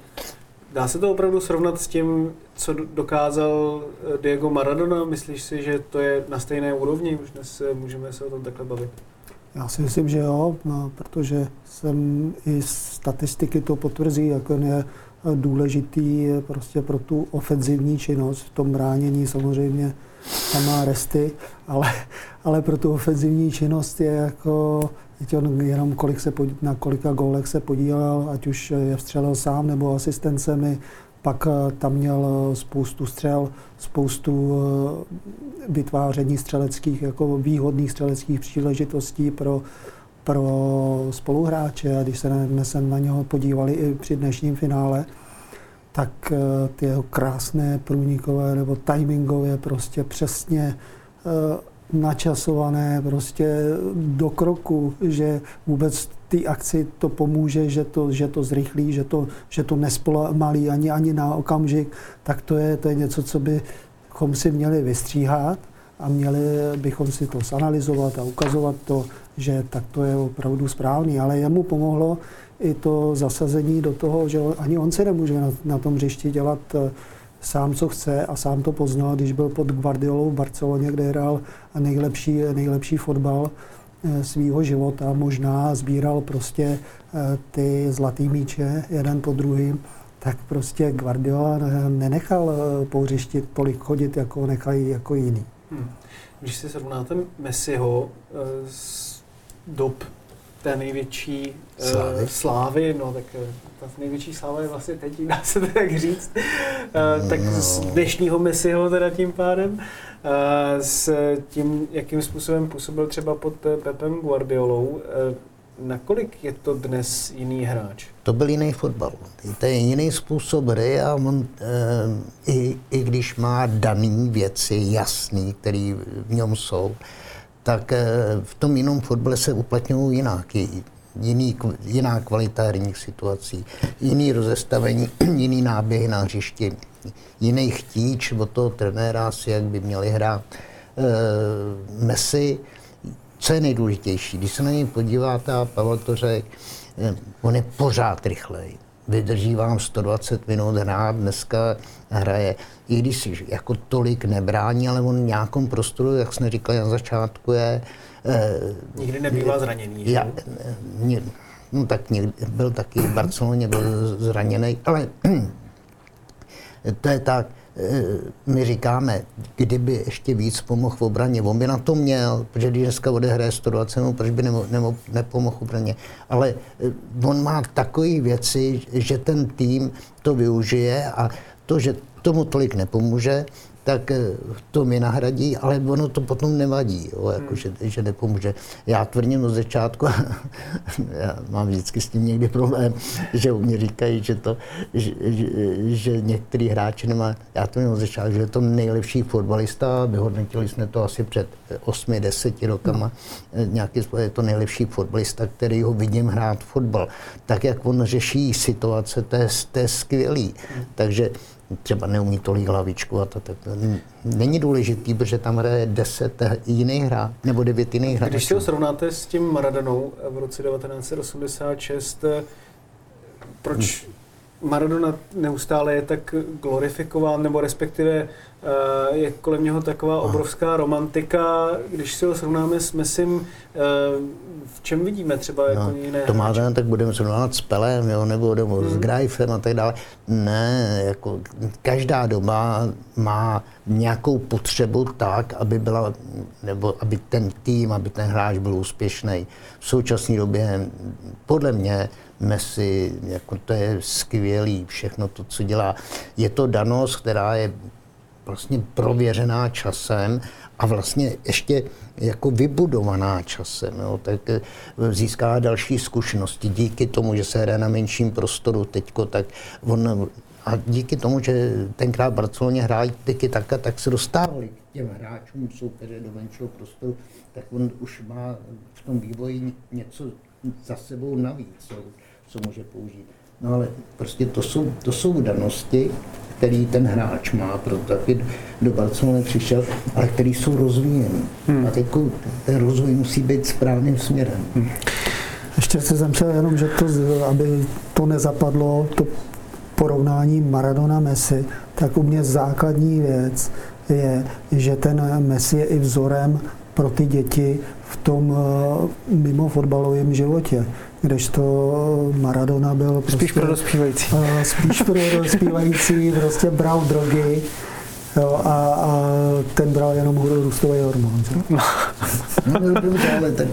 S4: Dá se to opravdu srovnat s tím, co dokázal eh, Diego Maradona? Myslíš si, že to je na stejné úrovni? Už dnes eh, můžeme se o tom takhle bavit.
S6: Já si myslím, že jo, no, protože jsem i statistiky to potvrzí, jako je důležitý prostě pro tu ofenzivní činnost. V tom bránění samozřejmě tam má resty, ale, ale pro tu ofenzivní činnost je jako on jenom kolik se podí, na kolika gólech se podílel, ať už je vstřelil sám nebo asistencemi, pak eh, tam měl eh, spoustu střel, spoustu eh, vytváření střeleckých, jako výhodných střeleckých příležitostí pro, pro spoluhráče. A když se jsme na něho podívali i při dnešním finále, tak ty jeho krásné průnikové nebo timingově prostě přesně načasované prostě do kroku, že vůbec té akci to pomůže, že to, že to zrychlí, že to, že to nespomalí ani, ani na okamžik, tak to je, to je něco, co bychom si měli vystříhat a měli bychom si to zanalizovat a ukazovat to, že tak to je opravdu správný. Ale jemu pomohlo i to zasazení do toho, že ani on se nemůže na, na tom hřišti dělat sám, co chce a sám to poznal, když byl pod Guardiolou v Barceloně, kde hrál nejlepší, nejlepší fotbal eh, svýho života. Možná sbíral prostě eh, ty zlatý míče jeden po druhým, tak prostě Guardiola nenechal eh, po hřišti tolik chodit, jako nechají jako jiný. Hmm.
S4: Když si srovnáte Messiho z dob té největší slávy, uh, slávy no tak ta největší sláva je vlastně teď, dá se to tak říct, uh, tak no. z dnešního Messiho teda tím pádem, uh, s tím, jakým způsobem působil třeba pod Pepem Guardiolou, uh, Nakolik je to dnes jiný hráč?
S5: To byl jiný fotbal. To je jiný způsob hry a on, e, i, i když má daný věci jasný, které v něm jsou, tak e, v tom jiném fotbale se uplatňují jinak jiný, jiná kvalita herních situací, jiný rozestavení, jiný náběhy na hřišti, jiný chtíč od toho trenéra asi, jak by měli hrát. E, Messi, co je nejdůležitější, když se na něj podíváte, a Pavel to řekl, e, on je pořád rychlej. Vydrží vám 120 minut hrát, dneska hraje, i když si jako tolik nebrání, ale on v nějakom prostoru, jak jsme říkali na začátku, je,
S4: Eh, Nikdy nebývá zraněný. Já,
S5: mě, no tak někdy, byl taky v Barceloně, byl zraněný, ale to je tak, eh, my říkáme, kdyby ještě víc pomohl v obraně, on by na to měl, protože když dneska odehraje 120, no, proč by nemo, nemo, nepomohl v obraně. Ale eh, on má takové věci, že ten tým to využije a to, že tomu tolik nepomůže, tak eh, to mi nahradí, ale ono to potom nevadí, jo, jako, hmm. že, že nepomůže. Já tvrdím od začátku, já mám vždycky s tím někdy problém, že mi říkají, že, to, že, že, že některý hráči nemá, já tvrdím od začátku, že je to nejlepší fotbalista, vyhodnotili jsme to asi před 8-10 rokama, hmm. nějaký je to nejlepší fotbalista, který ho vidím hrát fotbal. Tak, jak on řeší situace, to je, to je skvělý. Hmm. Takže třeba neumí tolik hlavičku a to, tak není důležitý, protože tam hraje deset jiných hra nebo devět jiných hra.
S4: Když si ho srovnáte s tím Maradonou v roce 1986, proč Maradona neustále je tak glorifikován, nebo respektive eh, je kolem něho taková obrovská romantika, když si ho srovnáme s Messim, eh, v čem vidíme třeba jako no, jiné
S5: To má tak budeme srovnávat s Pelem, jo, nebo, nebo hmm. s Greifem a tak dále. Ne, jako každá doba má nějakou potřebu tak, aby byla, nebo aby ten tým, aby ten hráč byl úspěšný. V současné době podle mě Messi, jako to je skvělý, všechno to, co dělá. Je to danost, která je vlastně prověřená časem a vlastně ještě jako vybudovaná časem, jo, tak eh, získá další zkušenosti. Díky tomu, že se hraje na menším prostoru teďko, tak on a díky tomu, že tenkrát v Barceloně hráli tyky taka, tak se dostávali k těm hráčům soupeře do menšího prostoru, tak on už má v tom vývoji něco za sebou navíc, co může použít. No ale prostě to jsou, to jsou danosti, který ten hráč má, proto taky do Barcelony přišel, ale který jsou rozvíjeny. Hmm. A teď ten rozvoj musí být správným směrem. Hmm.
S6: Ještě se zamýšlel jenom, že to, aby to nezapadlo, to porovnání Maradona-Messi, tak u mě základní věc je, že ten Messi je i vzorem pro ty děti v tom eh, mimo fotbalovém životě kdežto Maradona byl prostě,
S4: Spíš pro dospívající.
S6: eh, spíš pro dospívající, prostě bral drogy jo, a, a ten bral jenom růstový hormon. že?
S5: No, dobře, ale tak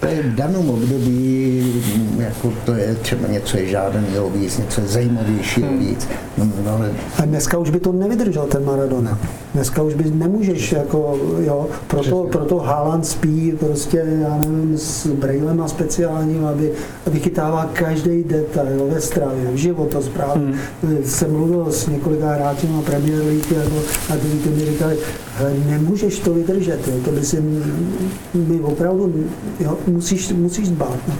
S5: to je v daném období, jako to je třeba něco je žádaného víc, něco je zajímavějšího víc. No, no, ale
S6: A dneska už by to nevydržel ten Maradona. Dneska už by nemůžeš, jako, jo, proto, proto Haaland spí prostě, já nevím, s brejlem a speciálním, aby vychytává každý detail ve stravě, v životosprávě. Hmm. Jsem mluvil s několika hráči na Premier League jako, a ty, ty mi říkali, nemůžeš to vydržet, jo, to by si my opravdu jo, musíš, musíš dbát to.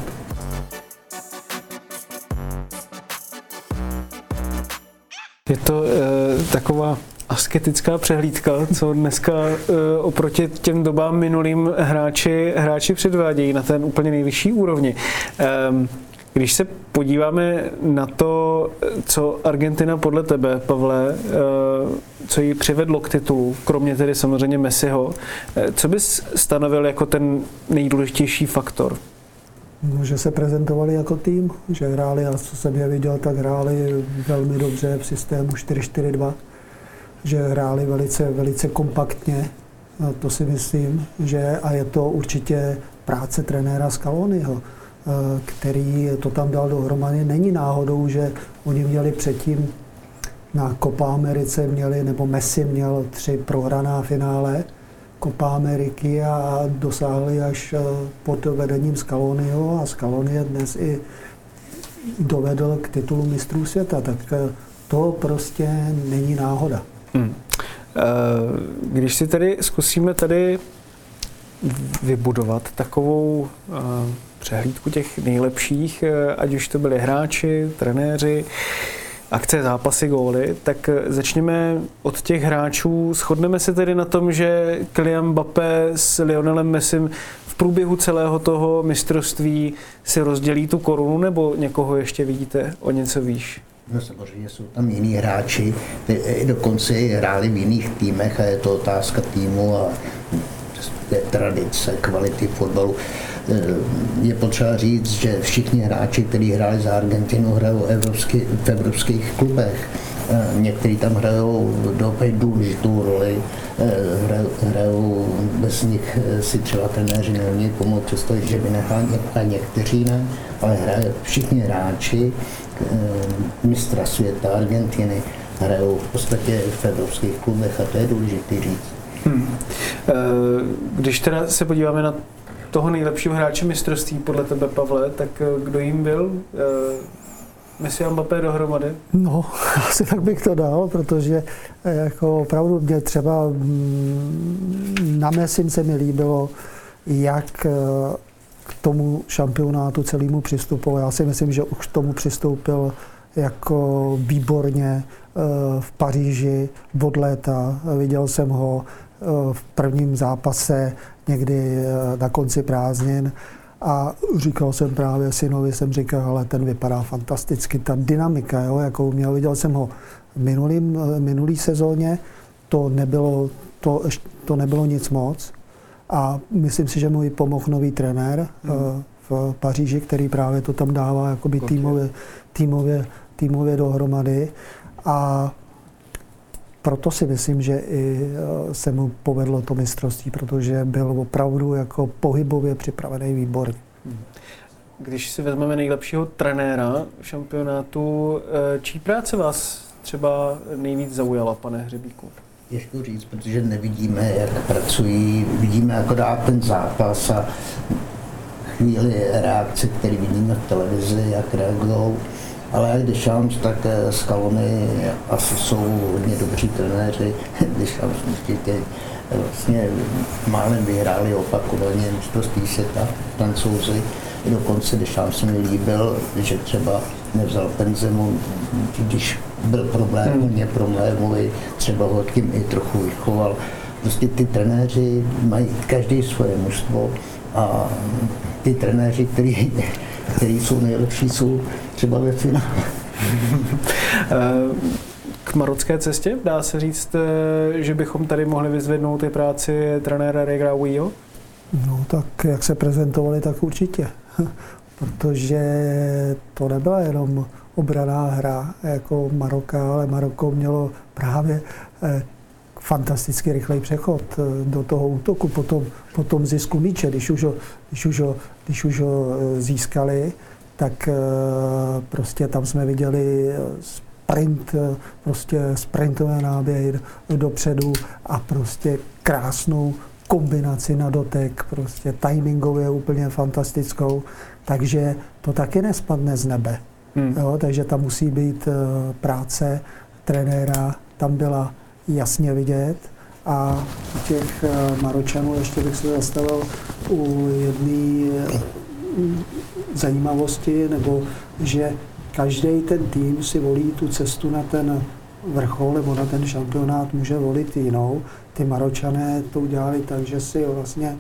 S4: Je to e, taková asketická přehlídka, co dneska e, oproti těm dobám minulým hráči, hráči předvádějí na ten úplně nejvyšší úrovni. E, když se podíváme na to, co Argentina podle tebe, Pavle, e, co ji přivedlo k titulu, kromě tedy samozřejmě Messiho, e, co bys stanovil jako ten nejdůležitější faktor?
S6: No, že se prezentovali jako tým, že hráli, a co jsem je viděl, tak hráli velmi dobře v systému 4-4-2, že hráli velice, velice kompaktně, to si myslím, že a je to určitě práce trenéra Scaloniho, eh, který to tam dal dohromady. Není náhodou, že oni měli předtím na Copa Americe měli, nebo Messi měl tři prohraná finále, Copa Ameriky a dosáhli až eh, pod vedením Scaloniho a Scaloni dnes i dovedl k titulu mistrů světa, tak eh, to prostě není náhoda.
S4: Hmm. Eh, Když si tedy zkusíme tady vybudovat takovou eh, přehlídku těch nejlepších, eh, ať už to byli hráči, trenéři, akce, zápasy, góly, tak eh, začněme od těch hráčů. Shodneme se tedy na tom, že Kylian Mbappé s Lionelem Messim v průběhu celého toho mistrovství si rozdělí tu korunu, nebo někoho ještě vidíte o něco výš?
S5: No samozřejmě jsou tam jiní hráči, ty i dokonce hráli v jiných týmech a je to otázka týmu a je tradice, kvality fotbalu. Eh, Je potřeba říct, že všichni hráči, kteří hráli za Argentinu, hrajou evropský, v evropských klubech. Eh, Někteří tam hrajou dopají důležitou roli, eh, hrajou, bez nich si třeba trenéři neumějí pomoct, přestože že by nechali a někteří ne, ale hrají všichni hráči mistra světa Argentiny hrajou v podstatě v evropských klubech a to je důležité říct.
S4: Hmm. Když teda se podíváme na toho nejlepšího hráče mistrovství podle tebe, Pavle, tak eh, kdo jim byl? Eh, Messi a Mbappé dohromady?
S6: No, asi tak bych to dal, protože eh, jako opravdu mě třeba mm, na Messim se mi líbilo, jak k tomu šampionátu celému přistupoval. Já si myslím, že už k tomu přistoupil jako výborně v Paříži od léta. Viděl jsem ho v prvním zápase někdy eh, na konci prázdnin. A říkal jsem právě synovi, jsem říkal, ale ten vypadá fantasticky, ta dynamika, jo, jakou měl, viděl jsem ho v minulým, eh, minulý sezóně, to nebylo, to, to nebylo nic moc. A myslím si, že mu i pomohl nový trenér hmm. v Paříži, který právě to tam dává jakoby týmově, týmově, týmově dohromady. A proto si myslím, že i eh, se mu povedlo to mistrovství, protože byl opravdu jako pohybově připravený výborně.
S4: Když si vezmeme nejlepšího trenéra šampionátu, eh, čí práce vás třeba nejvíc zaujala, pane Hřebíku?
S5: Těžko říct, protože nevidíme, jak pracují, vidíme akorát ten zápas a chvíli reakce, které vidíme v televizi, jak reagují. Ale jak Deschamps, tak eh, Scaloni asi jsou hodně dobří trenéři. Deschamps určitě eh, vlastně málem vyhráli opakovaně mistrovství světa, francouzi. Dokonce Deschamps se mi líbil, že třeba nevzal Benzemu, když byl problém, hodně problémový, třeba ho tím i trochu vychoval. Prostě ty trenéři mají každý svoje mužstvo a ty trenéři, který, který jsou nejlepší, jsou třeba finále.
S4: Eh, K marocké cestě dá se říct, eh, že bychom tady mohli vyzvednout i práci trenéra Regra Ujo?
S6: No tak jak se prezentovali, tak určitě. protože to nebyla jenom obraná hra jako Maroka, ale Maroko mělo právě eh, fantasticky rychlej přechod do toho útoku, potom, potom zisku míče, když už ho, když už ho, když už ho získali, tak prostě tam jsme viděli sprint, prostě sprintové náběhy dopředu a prostě krásnou kombinaci na dotek, prostě timingově úplně fantastickou, takže to taky nespadne z nebe. Hmm. Jo, takže tam musí být práce trenéra, tam byla jasně vidět. A u těch Maročanů ještě bych se zastavil u jedné zajímavosti, nebo že každý ten tým si volí tu cestu na ten vrchol nebo na ten šampionát může volit jinou. Ty Maročané to udělali tak, že si vlastně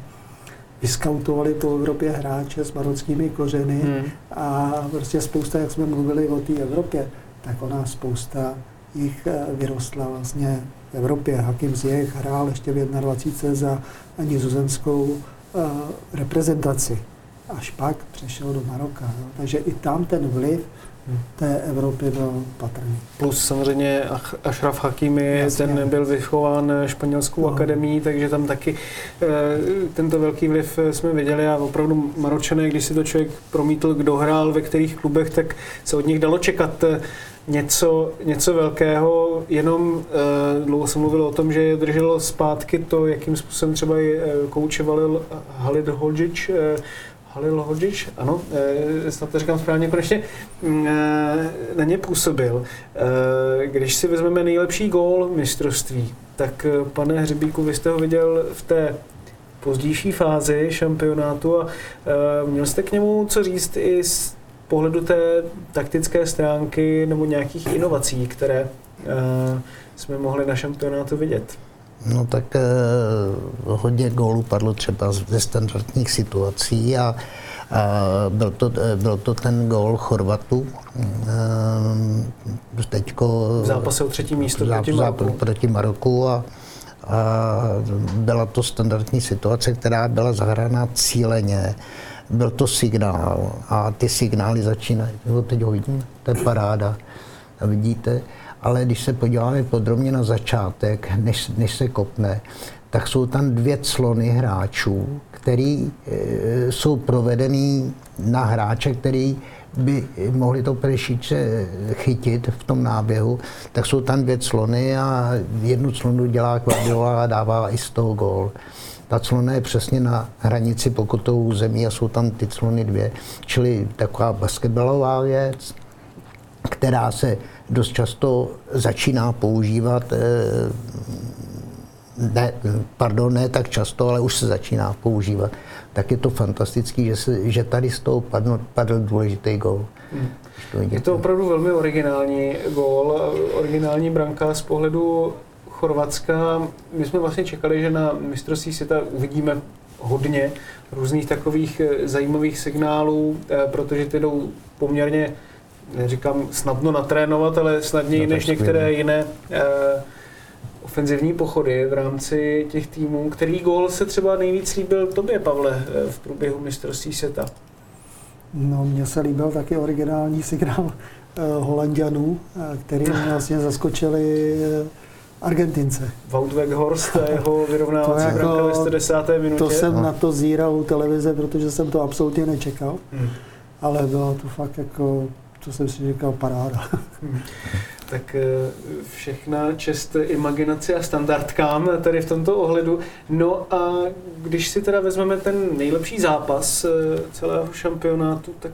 S6: vyskautovali po Evropě hráče s marockými kořeny hmm. a prostě spousta, jak jsme mluvili o té Evropě, tak ona spousta jich eh, vyrostla vlastně v Evropě. Hakim Ziyech hrál ještě v 21 za nizozemskou uh, reprezentaci. Až pak přešel do Maroka. Jo. Takže i tam ten vliv té Evropy byl patrný.
S4: Plus samozřejmě Ashraf Hakimi, Jasně. ten byl vychován španělskou no. akademií, takže tam taky e, tento velký vliv jsme viděli a opravdu Maročané, když si to člověk promítl, kdo hrál ve kterých klubech, tak se od nich dalo čekat eh, něco, něco velkého, jenom e, dlouho jsem mluvil o tom, že je drželo zpátky to, jakým způsobem třeba i koučeval Halid Hodžič, e, Halil Hodžič, ano, e, snad to říkám správně konečně, mm, e, na ně působil. E, když si vezmeme nejlepší gól mistrovství, tak pane Hřebíku, vy jste ho viděl v té pozdější fázi šampionátu a měl jste k němu co říct i z pohledu té taktické stránky nebo nějakých inovací, které jsme mohli na šampionátu vidět?
S5: No tak eh, hodně gólů padlo třeba ze standardních situací a, a byl, to, eh, byl to ten gól Chorvatu.
S4: Eh, teďko, v zápase o třetí místo záp, proti Maroku.
S5: Proti Maroku a, a byla to standardní situace, která byla zahrána cíleně. Byl to signál a ty signály začínají. Teď ho vidíme, to je paráda. A vidíte, ale když se podíváme podrobně na začátek, než, než se kopne, tak jsou tam dvě clony hráčů, který e, jsou provedený na hráče, který by mohli to prešiče chytit v tom náběhu, tak jsou tam dvě clony a jednu clonu dělá Guardiola a dává i z toho gól. Ta clona je přesně na hranici pokutovou zemí a jsou tam ty clony dvě. Čili taková basketbalová věc, která se dost často začíná používat, eh, ne, pardon, ne tak často, ale už se začíná používat, tak je to fantastický, že, se, že tady z toho padl, padl důležitý gol. Hmm.
S4: Je to opravdu velmi originální gól, originální branka z pohledu Chorvatska. My jsme vlastně čekali, že na mistrovství světa uvidíme hodně různých takových eh, zajímavých signálů, eh, protože ty jdou poměrně neříkám snadno natrénovat, ale snadněji no, než některé jiné eh, ofenzivní pochody v rámci těch týmů. Který gól se třeba nejvíc líbil tobě, Pavle, eh, v průběhu mistrovství světa?
S6: No, mně se líbil taky originální signál eh, Holandianů, eh, který vlastně zaskočili eh, Argentince.
S4: Wout Weghorst a jeho vyrovnávací jako, branka ve 110. minutě.
S6: To jsem no. na to zíral u televize, protože jsem to absolutně nečekal. Hmm. Ale bylo to fakt jako to jsem si říkal paráda.
S4: tak eh, všechna čest imaginaci a standardkám tady v tomto ohledu. No a když si teda vezmeme ten nejlepší zápas eh, celého šampionátu, tak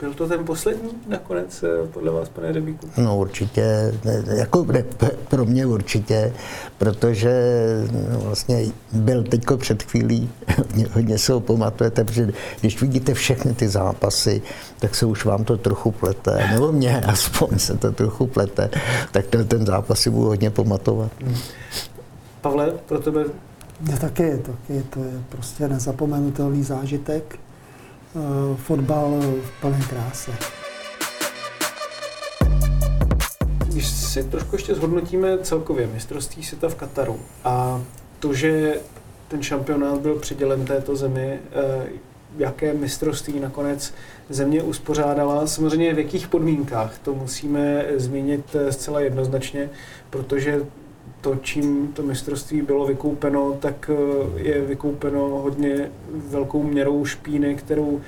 S4: byl to ten poslední nakonec eh, podle vás, pane Rebíku?
S5: No určitě, jako ne, pro mě určitě, protože no, vlastně byl teďko před chvílí, hodně, hodně se ho pamatujete, protože když vidíte všechny ty zápasy, tak se už vám to trochu plete, nebo mě aspoň se to trochu plete, tak ten, ten zápas si budu hodně pamatovat.
S4: Pavle, pro tebe?
S6: Já taky, taky, to je prostě nezapomenutelný zážitek fotbal v plné kráse.
S4: Když si trošku ještě zhodnotíme celkově mistrovství světa v Kataru a to, že ten šampionát byl přidělen této zemi, eh, jaké mistrovství nakonec země uspořádala. Samozřejmě v jakých podmínkách, to musíme zmínit zcela jednoznačně, protože to, čím to mistrovství bylo vykoupeno, tak je vykoupeno hodně velkou měrou špíny, kterou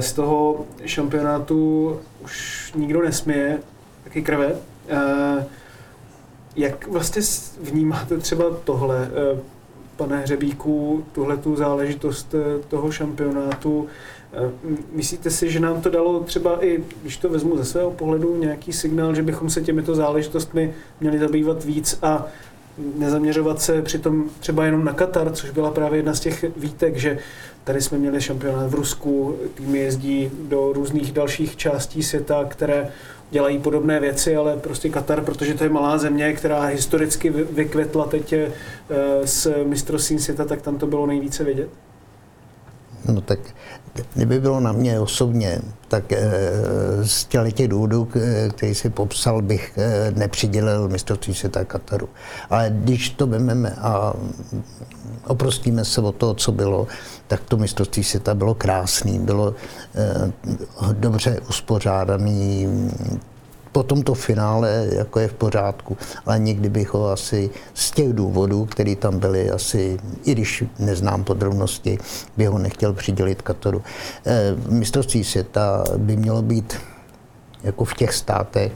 S4: z toho šampionátu už nikdo nesměje, taky krve. Jak vlastně vnímáte třeba tohle, eh, pane Hřebíku, tuhle tu záležitost eh, toho šampionátu? Eh, myslíte si, že nám to dalo třeba i, když to vezmu ze svého pohledu, nějaký signál, že bychom se těmito záležitostmi měli zabývat víc a nezaměřovat se přitom třeba jenom na Katar, což byla právě jedna z těch výtek, že tady jsme měli šampionát v Rusku, týmy jezdí do různých dalších částí světa, které dělají podobné věci, ale prostě Katar, protože to je malá země, která historicky vykvetla teď eh, s mistrovstvím světa, tak tam to bylo nejvíce vidět.
S5: No tak kdyby bylo na mě osobně, tak e, z těch důvodů, který si popsal, bych e, nepřidělil mistrovství světa Kataru. Ale když to vezmeme a oprostíme se od toho, co bylo, tak to mistrovství světa bylo krásný, bylo e, dobře uspořádaný, potom to finále jako je v pořádku, ale někdy bych ho asi z těch důvodů, které tam byly, asi, i když neznám podrobnosti, bych ho nechtěl přidělit Kataru. E, mistrovství světa by mělo být jako v těch státech,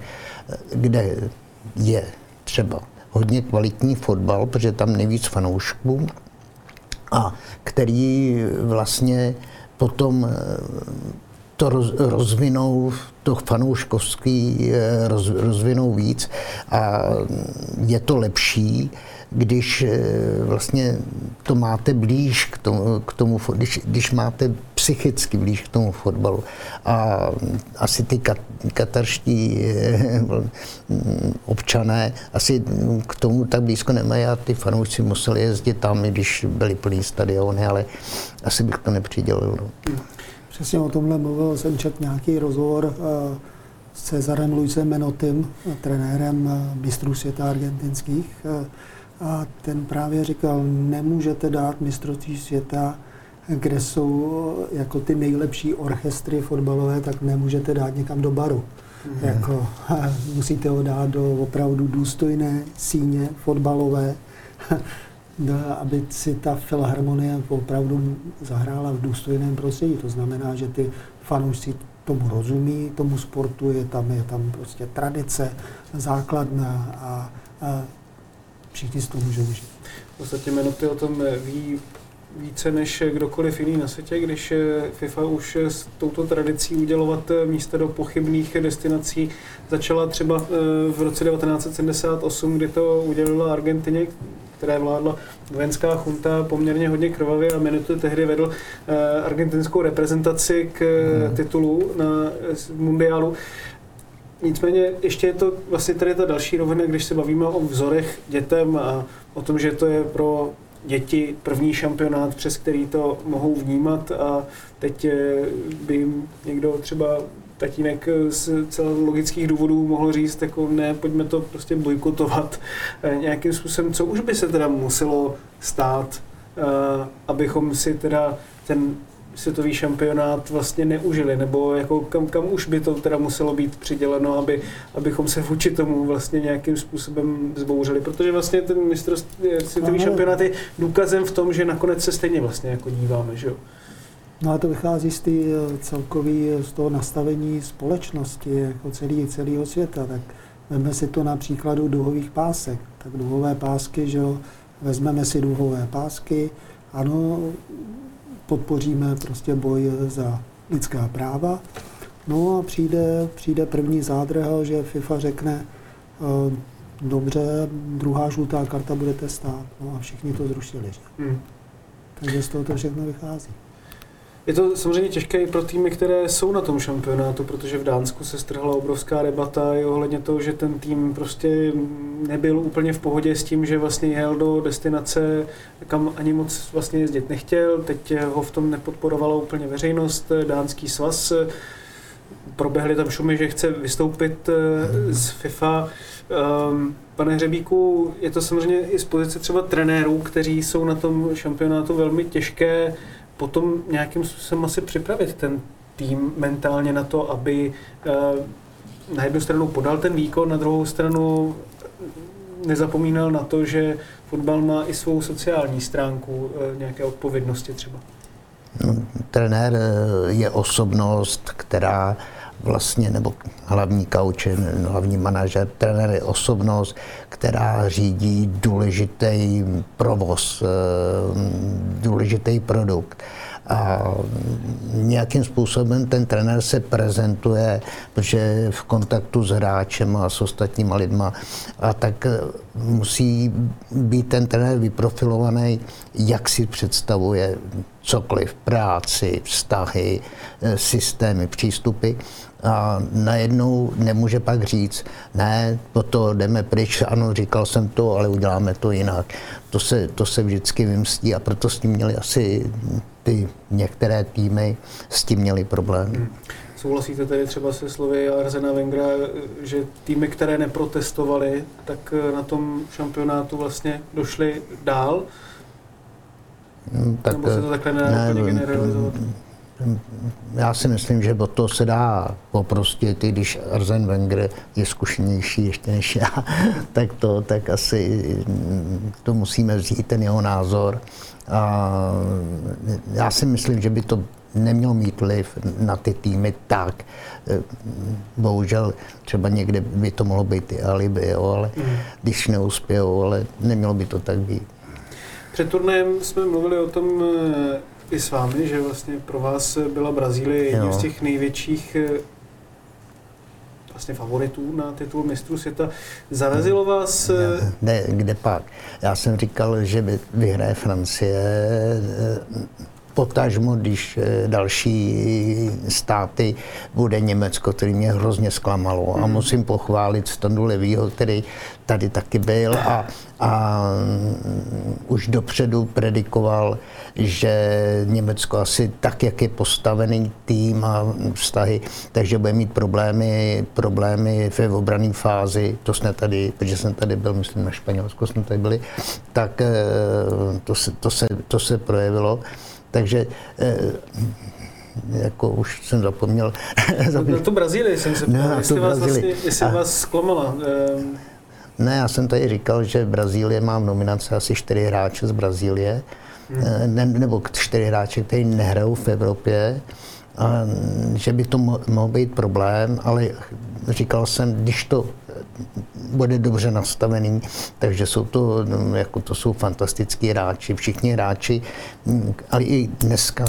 S5: kde je třeba hodně kvalitní fotbal, protože tam nejvíc fanoušků a který vlastně potom to rozvinou, to fanouškovský eh, roz, rozvinou víc a je to lepší, když eh, vlastně to máte blíž k tomu, k tomu když, když máte psychicky blíž k tomu fotbalu. A asi ty kat, katarští eh, občané asi k tomu tak blízko nemají a ty fanoušci museli jezdit tam, když byly plný stadiony, ale asi bych to nepřidělil. No.
S6: Přesně o tomhle mluvil, jsem četl nějaký rozhovor eh, s Cezarem Luisem Menotym, trenérem eh, mistrů světa argentinských. Eh, a ten právě říkal, nemůžete dát mistrovství světa, kde jsou jako ty nejlepší orchestry fotbalové, tak nemůžete dát někam do baru. Mm. Jako, musíte ho dát do opravdu důstojné síně fotbalové, aby si ta filharmonie opravdu zahrála v důstojném prostředí. To znamená, že ty fanoušci tomu rozumí, tomu sportu, je tam, je tam prostě tradice, základna a, a všichni si to můžou užít.
S4: V podstatě o tom ví více než kdokoliv jiný na světě, když FIFA už s touto tradicí udělovat místa do pochybných destinací začala třeba eh, v roce 1978, kdy to udělala Argentině, které vládla vojenská chunta poměrně hodně krvavě a Minutu tehdy vedl eh, argentinskou reprezentaci k hmm. titulu na mundiálu. Nicméně ještě je to vlastně tady ta další rovina, když se bavíme o vzorech dětem a o tom, že to je pro děti první šampionát, přes který to mohou vnímat a teď eh, by jim někdo třeba tatínek z celé logických důvodů mohl říct, jako ne, pojďme to prostě bojkotovat eh, nějakým způsobem. Co už by se teda muselo stát, eh, abychom si teda ten světový šampionát vlastně neužili, nebo jako kam, kam už by to teda muselo být přiděleno, aby, abychom se vůči tomu vlastně nějakým způsobem zbouřili, protože vlastně ten mistrovství, světový šampionát je důkazem v tom, že nakonec se stejně vlastně jako díváme, že jo.
S6: No a to vychází z, tý, eh, celkový, eh, z toho nastavení společnosti, jako celý, celého světa. Tak vezmeme si to na příkladu duhových pásek. Tak duhové pásky, že jo, vezmeme si duhové pásky, ano, podpoříme prostě boj za lidská práva. No a přijde, přijde první zádrhel, že FIFA řekne, eh, dobře, druhá žlutá karta budete stát. No a všichni to zrušili. Že? Hmm. Takže z toho to všechno vychází.
S4: Je to samozřejmě těžké i pro týmy, které jsou na tom šampionátu, protože v Dánsku se strhla obrovská debata i ohledně toho, že ten tým prostě nebyl úplně v pohodě s tím, že vlastně jel do destinace, kam ani moc vlastně jezdit nechtěl. Teď ho v tom nepodporovala úplně veřejnost, dánský svaz. Proběhly tam šumy, že chce vystoupit eh, z FIFA. Um, pane Hřebíku, je to samozřejmě i z pozice třeba trenérů, kteří jsou na tom šampionátu velmi těžké potom nějakým způsobem asi připravit ten tým mentálně na to, aby uh, na jednu stranu podal ten výkon, na druhou stranu nezapomínal na to, že fotbal má i svou sociální stránku uh, nějaké odpovědnosti třeba.
S5: No, trenér je osobnost, která vlastně, nebo hlavní kauče, hlavní manažer, trenér je osobnost, která řídí důležitý provoz, důležitý produkt. A nějakým způsobem ten trenér se prezentuje, protože v kontaktu s hráčem a s ostatníma lidma. A tak musí být ten trenér vyprofilovaný, jak si představuje cokoliv, práci, vztahy, systémy, přístupy a najednou nemůže pak říct, ne, po to jdeme pryč, ano, říkal jsem to, ale uděláme to jinak. To se, to se vždycky vymstí a proto s tím měli asi ty některé týmy s tím měli problém. Hmm.
S4: Souhlasíte tedy třeba se slovy Arzena Wengra, že týmy, které neprotestovaly, tak na tom šampionátu vlastně došly dál?
S5: Hmm, tak,
S4: Nebo se to takhle nedá ne, generalizovat?
S5: Já si myslím, že o to se dá poprostit, i když Arzen Wenger je zkušenější ještě než já, tak to tak asi to musíme vzít, ten jeho názor. A já si myslím, že by to nemělo mít vliv na ty týmy tak. Bohužel třeba někde by to mohlo být i alibi, jo, ale mm. když neuspějou, ale nemělo by to tak být.
S4: Před turnajem jsme mluvili o tom i s vámi, že vlastně pro vás byla Brazílie jedním z těch největších eh, vlastně favoritů na titul mistrů světa. Zarazilo vás?
S5: Ne, ne, kde pak? Já jsem říkal, že vyhraje Francie potažmo, když eh, další státy bude Německo, který mě hrozně zklamalo. A hmm. musím pochválit Standu Levýho, který tady taky byl a, a už dopředu predikoval, že Německo asi tak, jak je postavený tým a vztahy, takže bude mít problémy, problémy v obrané fázi, to jsme tady, protože jsem tady byl, myslím na Španělsku jsme tady byli, tak eh, to se, to se, to se projevilo. Takže eh, jako už jsem zapomněl.
S4: na tu Brazílii jsem se ptal, jestli, vás, vlastně, jestli a... vás zklamala. Ehm.
S5: Ne, já jsem tady říkal, že Brazílie má v nominaci asi čtyři hráče z Brazílie, hmm. Eh, ne, nebo čtyři hráče, kteří nehrajou v Evropě, a, že by to mohl být problém, ale říkal jsem, když to bude dobře nastavený, takže jsou to, no, jako to jsou fantastický hráči, všichni hráči, ale i dneska,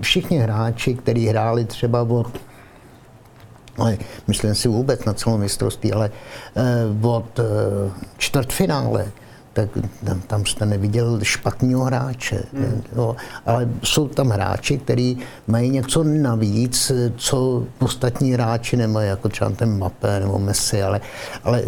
S5: všichni hráči, kteří hráli třeba od ale myslím si vůbec na celou mistrovství, ale eh, od eh, čtvrtfinále tak tam, tam jste neviděl špatného hráče. Hmm. Jo. Ale jsou tam hráči, kteří mají něco navíc, co ostatní hráči nemají, jako třeba ten Mapé nebo Messi, ale, ale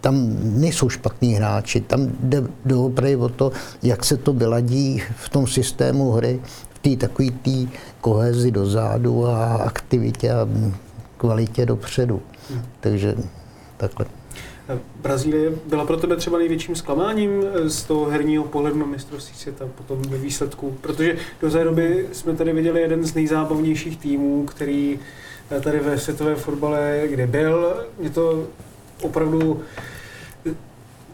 S5: tam nejsou špatní hráči. Tam jde doopravdy o to, jak se to vyladí v tom systému hry, v té takové té kohezi dozadu a aktivitě a kvalitě dopředu. Hmm. Takže takhle.
S4: Brazílie byla pro tebe třeba největším zklamáním eh, z toho herního pohledu na mistrovství světa potom ve výsledku? Protože do té doby jsme tady viděli jeden z nejzábavnějších týmů, který eh, tady ve světové fotbale kde byl. Mě to opravdu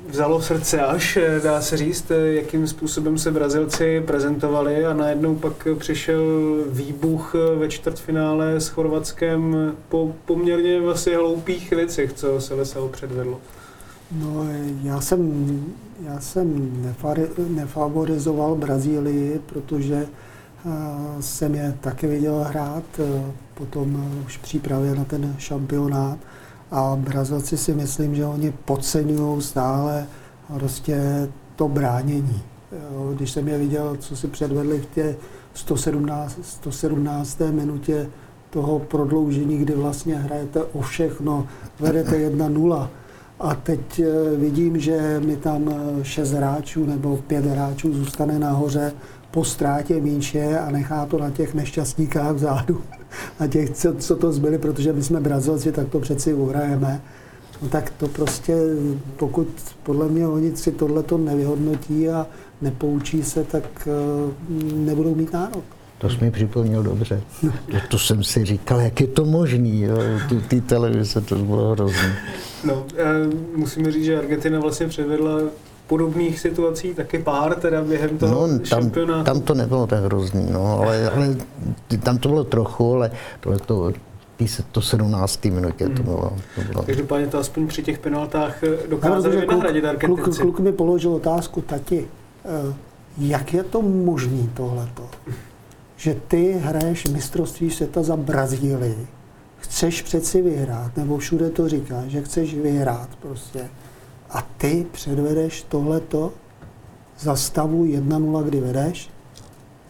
S4: vzalo srdce až, dá se říct, jakým způsobem se Brazilci prezentovali a najednou pak přišel výbuch ve čtvrtfinále s Chorvatskem po poměrně vlastně hloupých věcech, co se Lesalo předvedlo.
S6: No, já jsem, já jsem nefavorizoval Brazílii, protože jsem je taky viděl hrát, potom už přípravě na ten šampionát. A Brazilci si myslím, že oni podceňují stále prostě to bránění. Když jsem je viděl, co si předvedli v té 117, 117. minutě toho prodloužení, kdy vlastně hrajete o všechno, vedete 1-0. A teď eh, vidím, že mi tam eh, šest hráčů nebo pět hráčů zůstane nahoře po ztrátě míče a nechá to na těch nešťastníkách vzadu, na těch, co, co to zbyli, protože my jsme Brazilci, tak to přeci uhrajeme. No tak to prostě, pokud podle mě oni si tohleto nevyhodnotí a nepoučí se, tak uh, nebudou mít nárok.
S5: To jsi mi připomněl dobře. To, to jsem si říkal, jak je to možný, jo, tu, ty televize, to bylo hrozné.
S4: No, eh, musíme říct, že Argentina vlastně předvedla podobných situací taky pár teda během toho
S5: no, tam,
S4: šampionátu.
S5: tam to nebylo tak hrozný, no, ale, ale tam to bylo trochu, ale tohle to, to 17. minutě to bylo. To bylo.
S4: Každopádně to aspoň při těch penaltách eh, dokázali
S6: kluk,
S4: vynahradit
S6: kluk,
S4: Argentinci.
S6: kluk mi položil otázku, tati, eh, jak je to možný tohleto? Že ty hraješ mistrovství světa za Brazílii, chceš přeci vyhrát, nebo všude to říká, že chceš vyhrát prostě. A ty předvedeš tohleto za stavu 1-0, kdy vedeš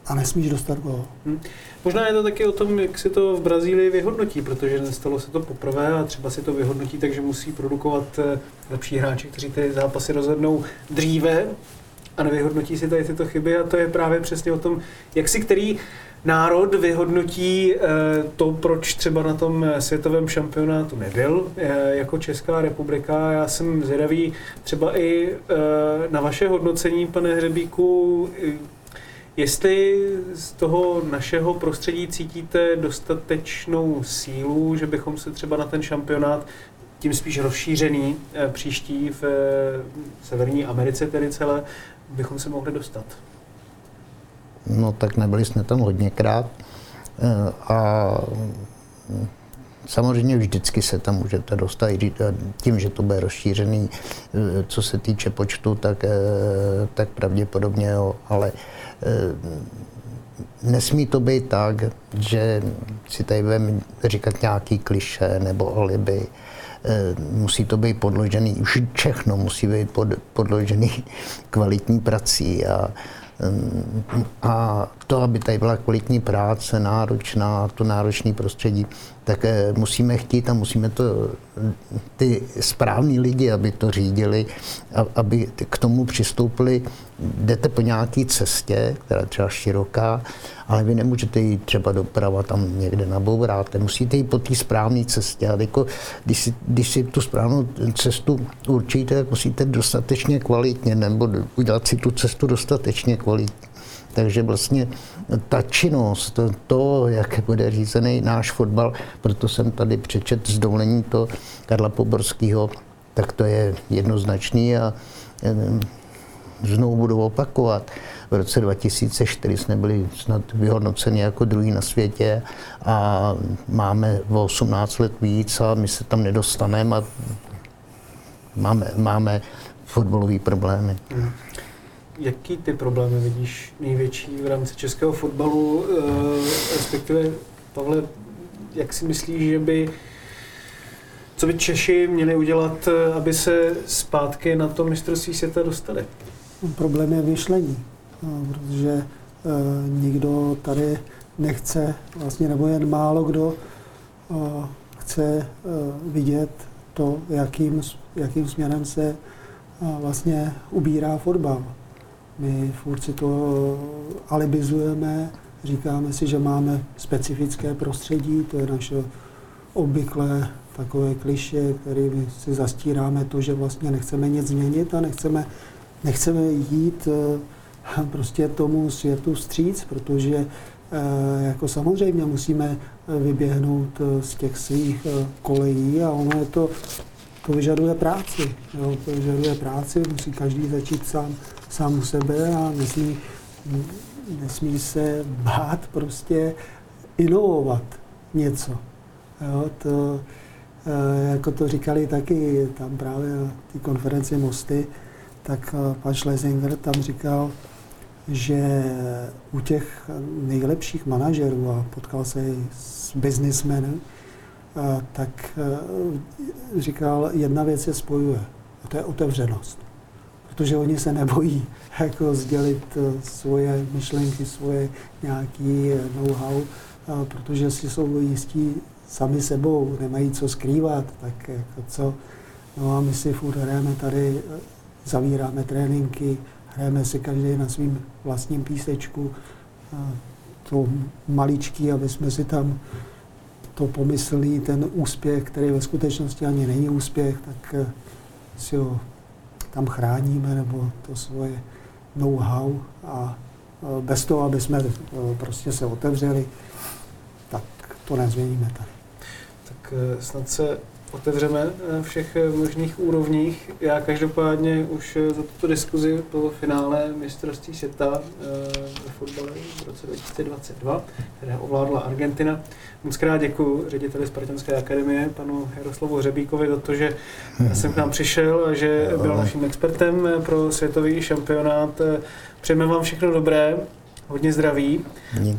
S6: a nesmíš dostat gol.
S4: Hm. Možná je to taky o tom, jak si to v Brazílii vyhodnotí, protože nestalo se to poprvé a třeba si to vyhodnotí, takže musí produkovat eh, lepší hráči, kteří ty zápasy rozhodnou dříve a nevyhodnotí si tady tyto chyby a to je právě přesně o tom, jak si který národ vyhodnotí eh, to, proč třeba na tom světovém šampionátu nebyl eh, jako Česká republika. Já jsem zvědavý třeba i na vaše hodnocení, pane Hřebíku, Jestli z toho našeho prostředí cítíte dostatečnou sílu, že bychom se třeba na ten šampionát tím spíš rozšířený příští v Severní Americe tedy celé, bychom se mohli dostat?
S5: No tak nebyli jsme tam hodněkrát. A Samozřejmě vždycky se tam můžete dostat, tím, že to bude rozšířený, co se týče počtu, tak, tak pravděpodobně, jo, ale nesmí to být tak, že si tady budeme říkat nějaký kliše nebo alibi. Musí to být podložený, už všechno musí být pod, podložený kvalitní prací a a to, aby tady byla kvalitní práce, náročná, to náročné prostředí, tak eh, musíme chtít a musíme to, ty správní lidi, aby to řídili, aby k tomu přistoupili. Jdete po nějaké cestě, která je třeba široká, ale vy nemůžete jít třeba doprava tam někde nabouráte. Musíte jít po té správné cestě. A jako, když, si, když si tu správnou cestu určíte, tak musíte dostatečně kvalitně, nebo udělat si tu cestu dostatečně kvalitně. Takže vlastně ta činnost, to, jak bude řízený náš fotbal, proto jsem tady přečet z dovolení to Karla Poborského, tak to je jednoznačný a znovu budu opakovat. V roce 2004 jsme byli snad vyhodnoceni jako druhý na světě a máme o 18 let víc a my se tam nedostaneme a máme, máme fotbalové problémy. Hmm.
S4: Jaký ty problémy vidíš největší v rámci českého fotbalu, eh, respektive Pavle, jak si myslíš, že by co by Češi měli udělat, eh, aby se zpátky na to mistrovství světa dostali?
S6: Problém je myšlení, no, protože e, nikdo tady nechce, vlastně nebo jen málo kdo chce vidět to, jakým, jakým směrem se vlastně ubírá fotbal. My furt si to alibizujeme, říkáme si, že máme specifické prostředí, to je naše obvyklé takové kliše, my si zastíráme to, že vlastně nechceme nic změnit a nechceme, nechceme jít eh, prostě tomu světu stříc, protože eh, jako samozřejmě musíme vyběhnout eh, z těch svých kolejí a ono je to, to vyžaduje práci. Jo, to vyžaduje práci, musí každý začít sám sám u sebe a nesmí, nesmí se bát prostě inovovat něco. Jo, to, eh, jako to říkali taky tam právě na té konferenci Mosty, tak eh, pan Schlesinger tam říkal, že u těch nejlepších manažerů, a potkal se i s biznismeny, eh, tak říkal, jedna věc je spojuje, a to je otevřenost protože oni se nebojí jako sdělit eh, svoje myšlenky, svoje nějaký eh, know-how, protože si jsou jistí sami sebou, nemají co skrývat, tak jako co. No a my si furt hrajeme tady, eh, zavíráme tréninky, hrajeme si každý na svým vlastním písečku, to maličký, aby jsme si tam to pomyslí, ten úspěch, který ve skutečnosti ani není úspěch, tak eh, si ho tam chráníme, nebo to svoje know-how a eh, bez toho, aby jsme eh, prostě se otevřeli, tak to nezměníme tady.
S4: Tak eh, snad se otevřeme na všech eh, možných úrovních. Já každopádně už eh, za tuto diskuzi po finále mistrovství světa eh, ve fotbale v roce 2022, které ovládla Argentina. Moc krát děkuji řediteli Spartanské akademie, panu Jaroslavu Řebíkovi, za to, že jsem k nám přišel a že byl naším expertem eh, pro světový šampionát. Eh, Přejeme vám všechno dobré, hodně zdraví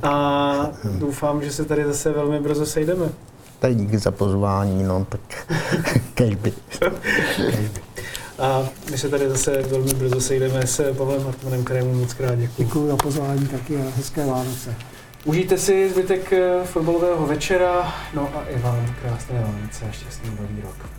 S4: a doufám, že se tady zase velmi brzo sejdeme.
S5: Tak díky za pozvání, no tak kež by.
S4: A my se tady zase velmi brzo sejdeme s Pavlem Hartmanem, kterému moc krát děkuji.
S6: Děkuji za pozvání taky a hezké Vánoce.
S4: Užijte si zbytek eh, fotbalového večera, no a i vám krásné Vánoce a šťastný nový rok.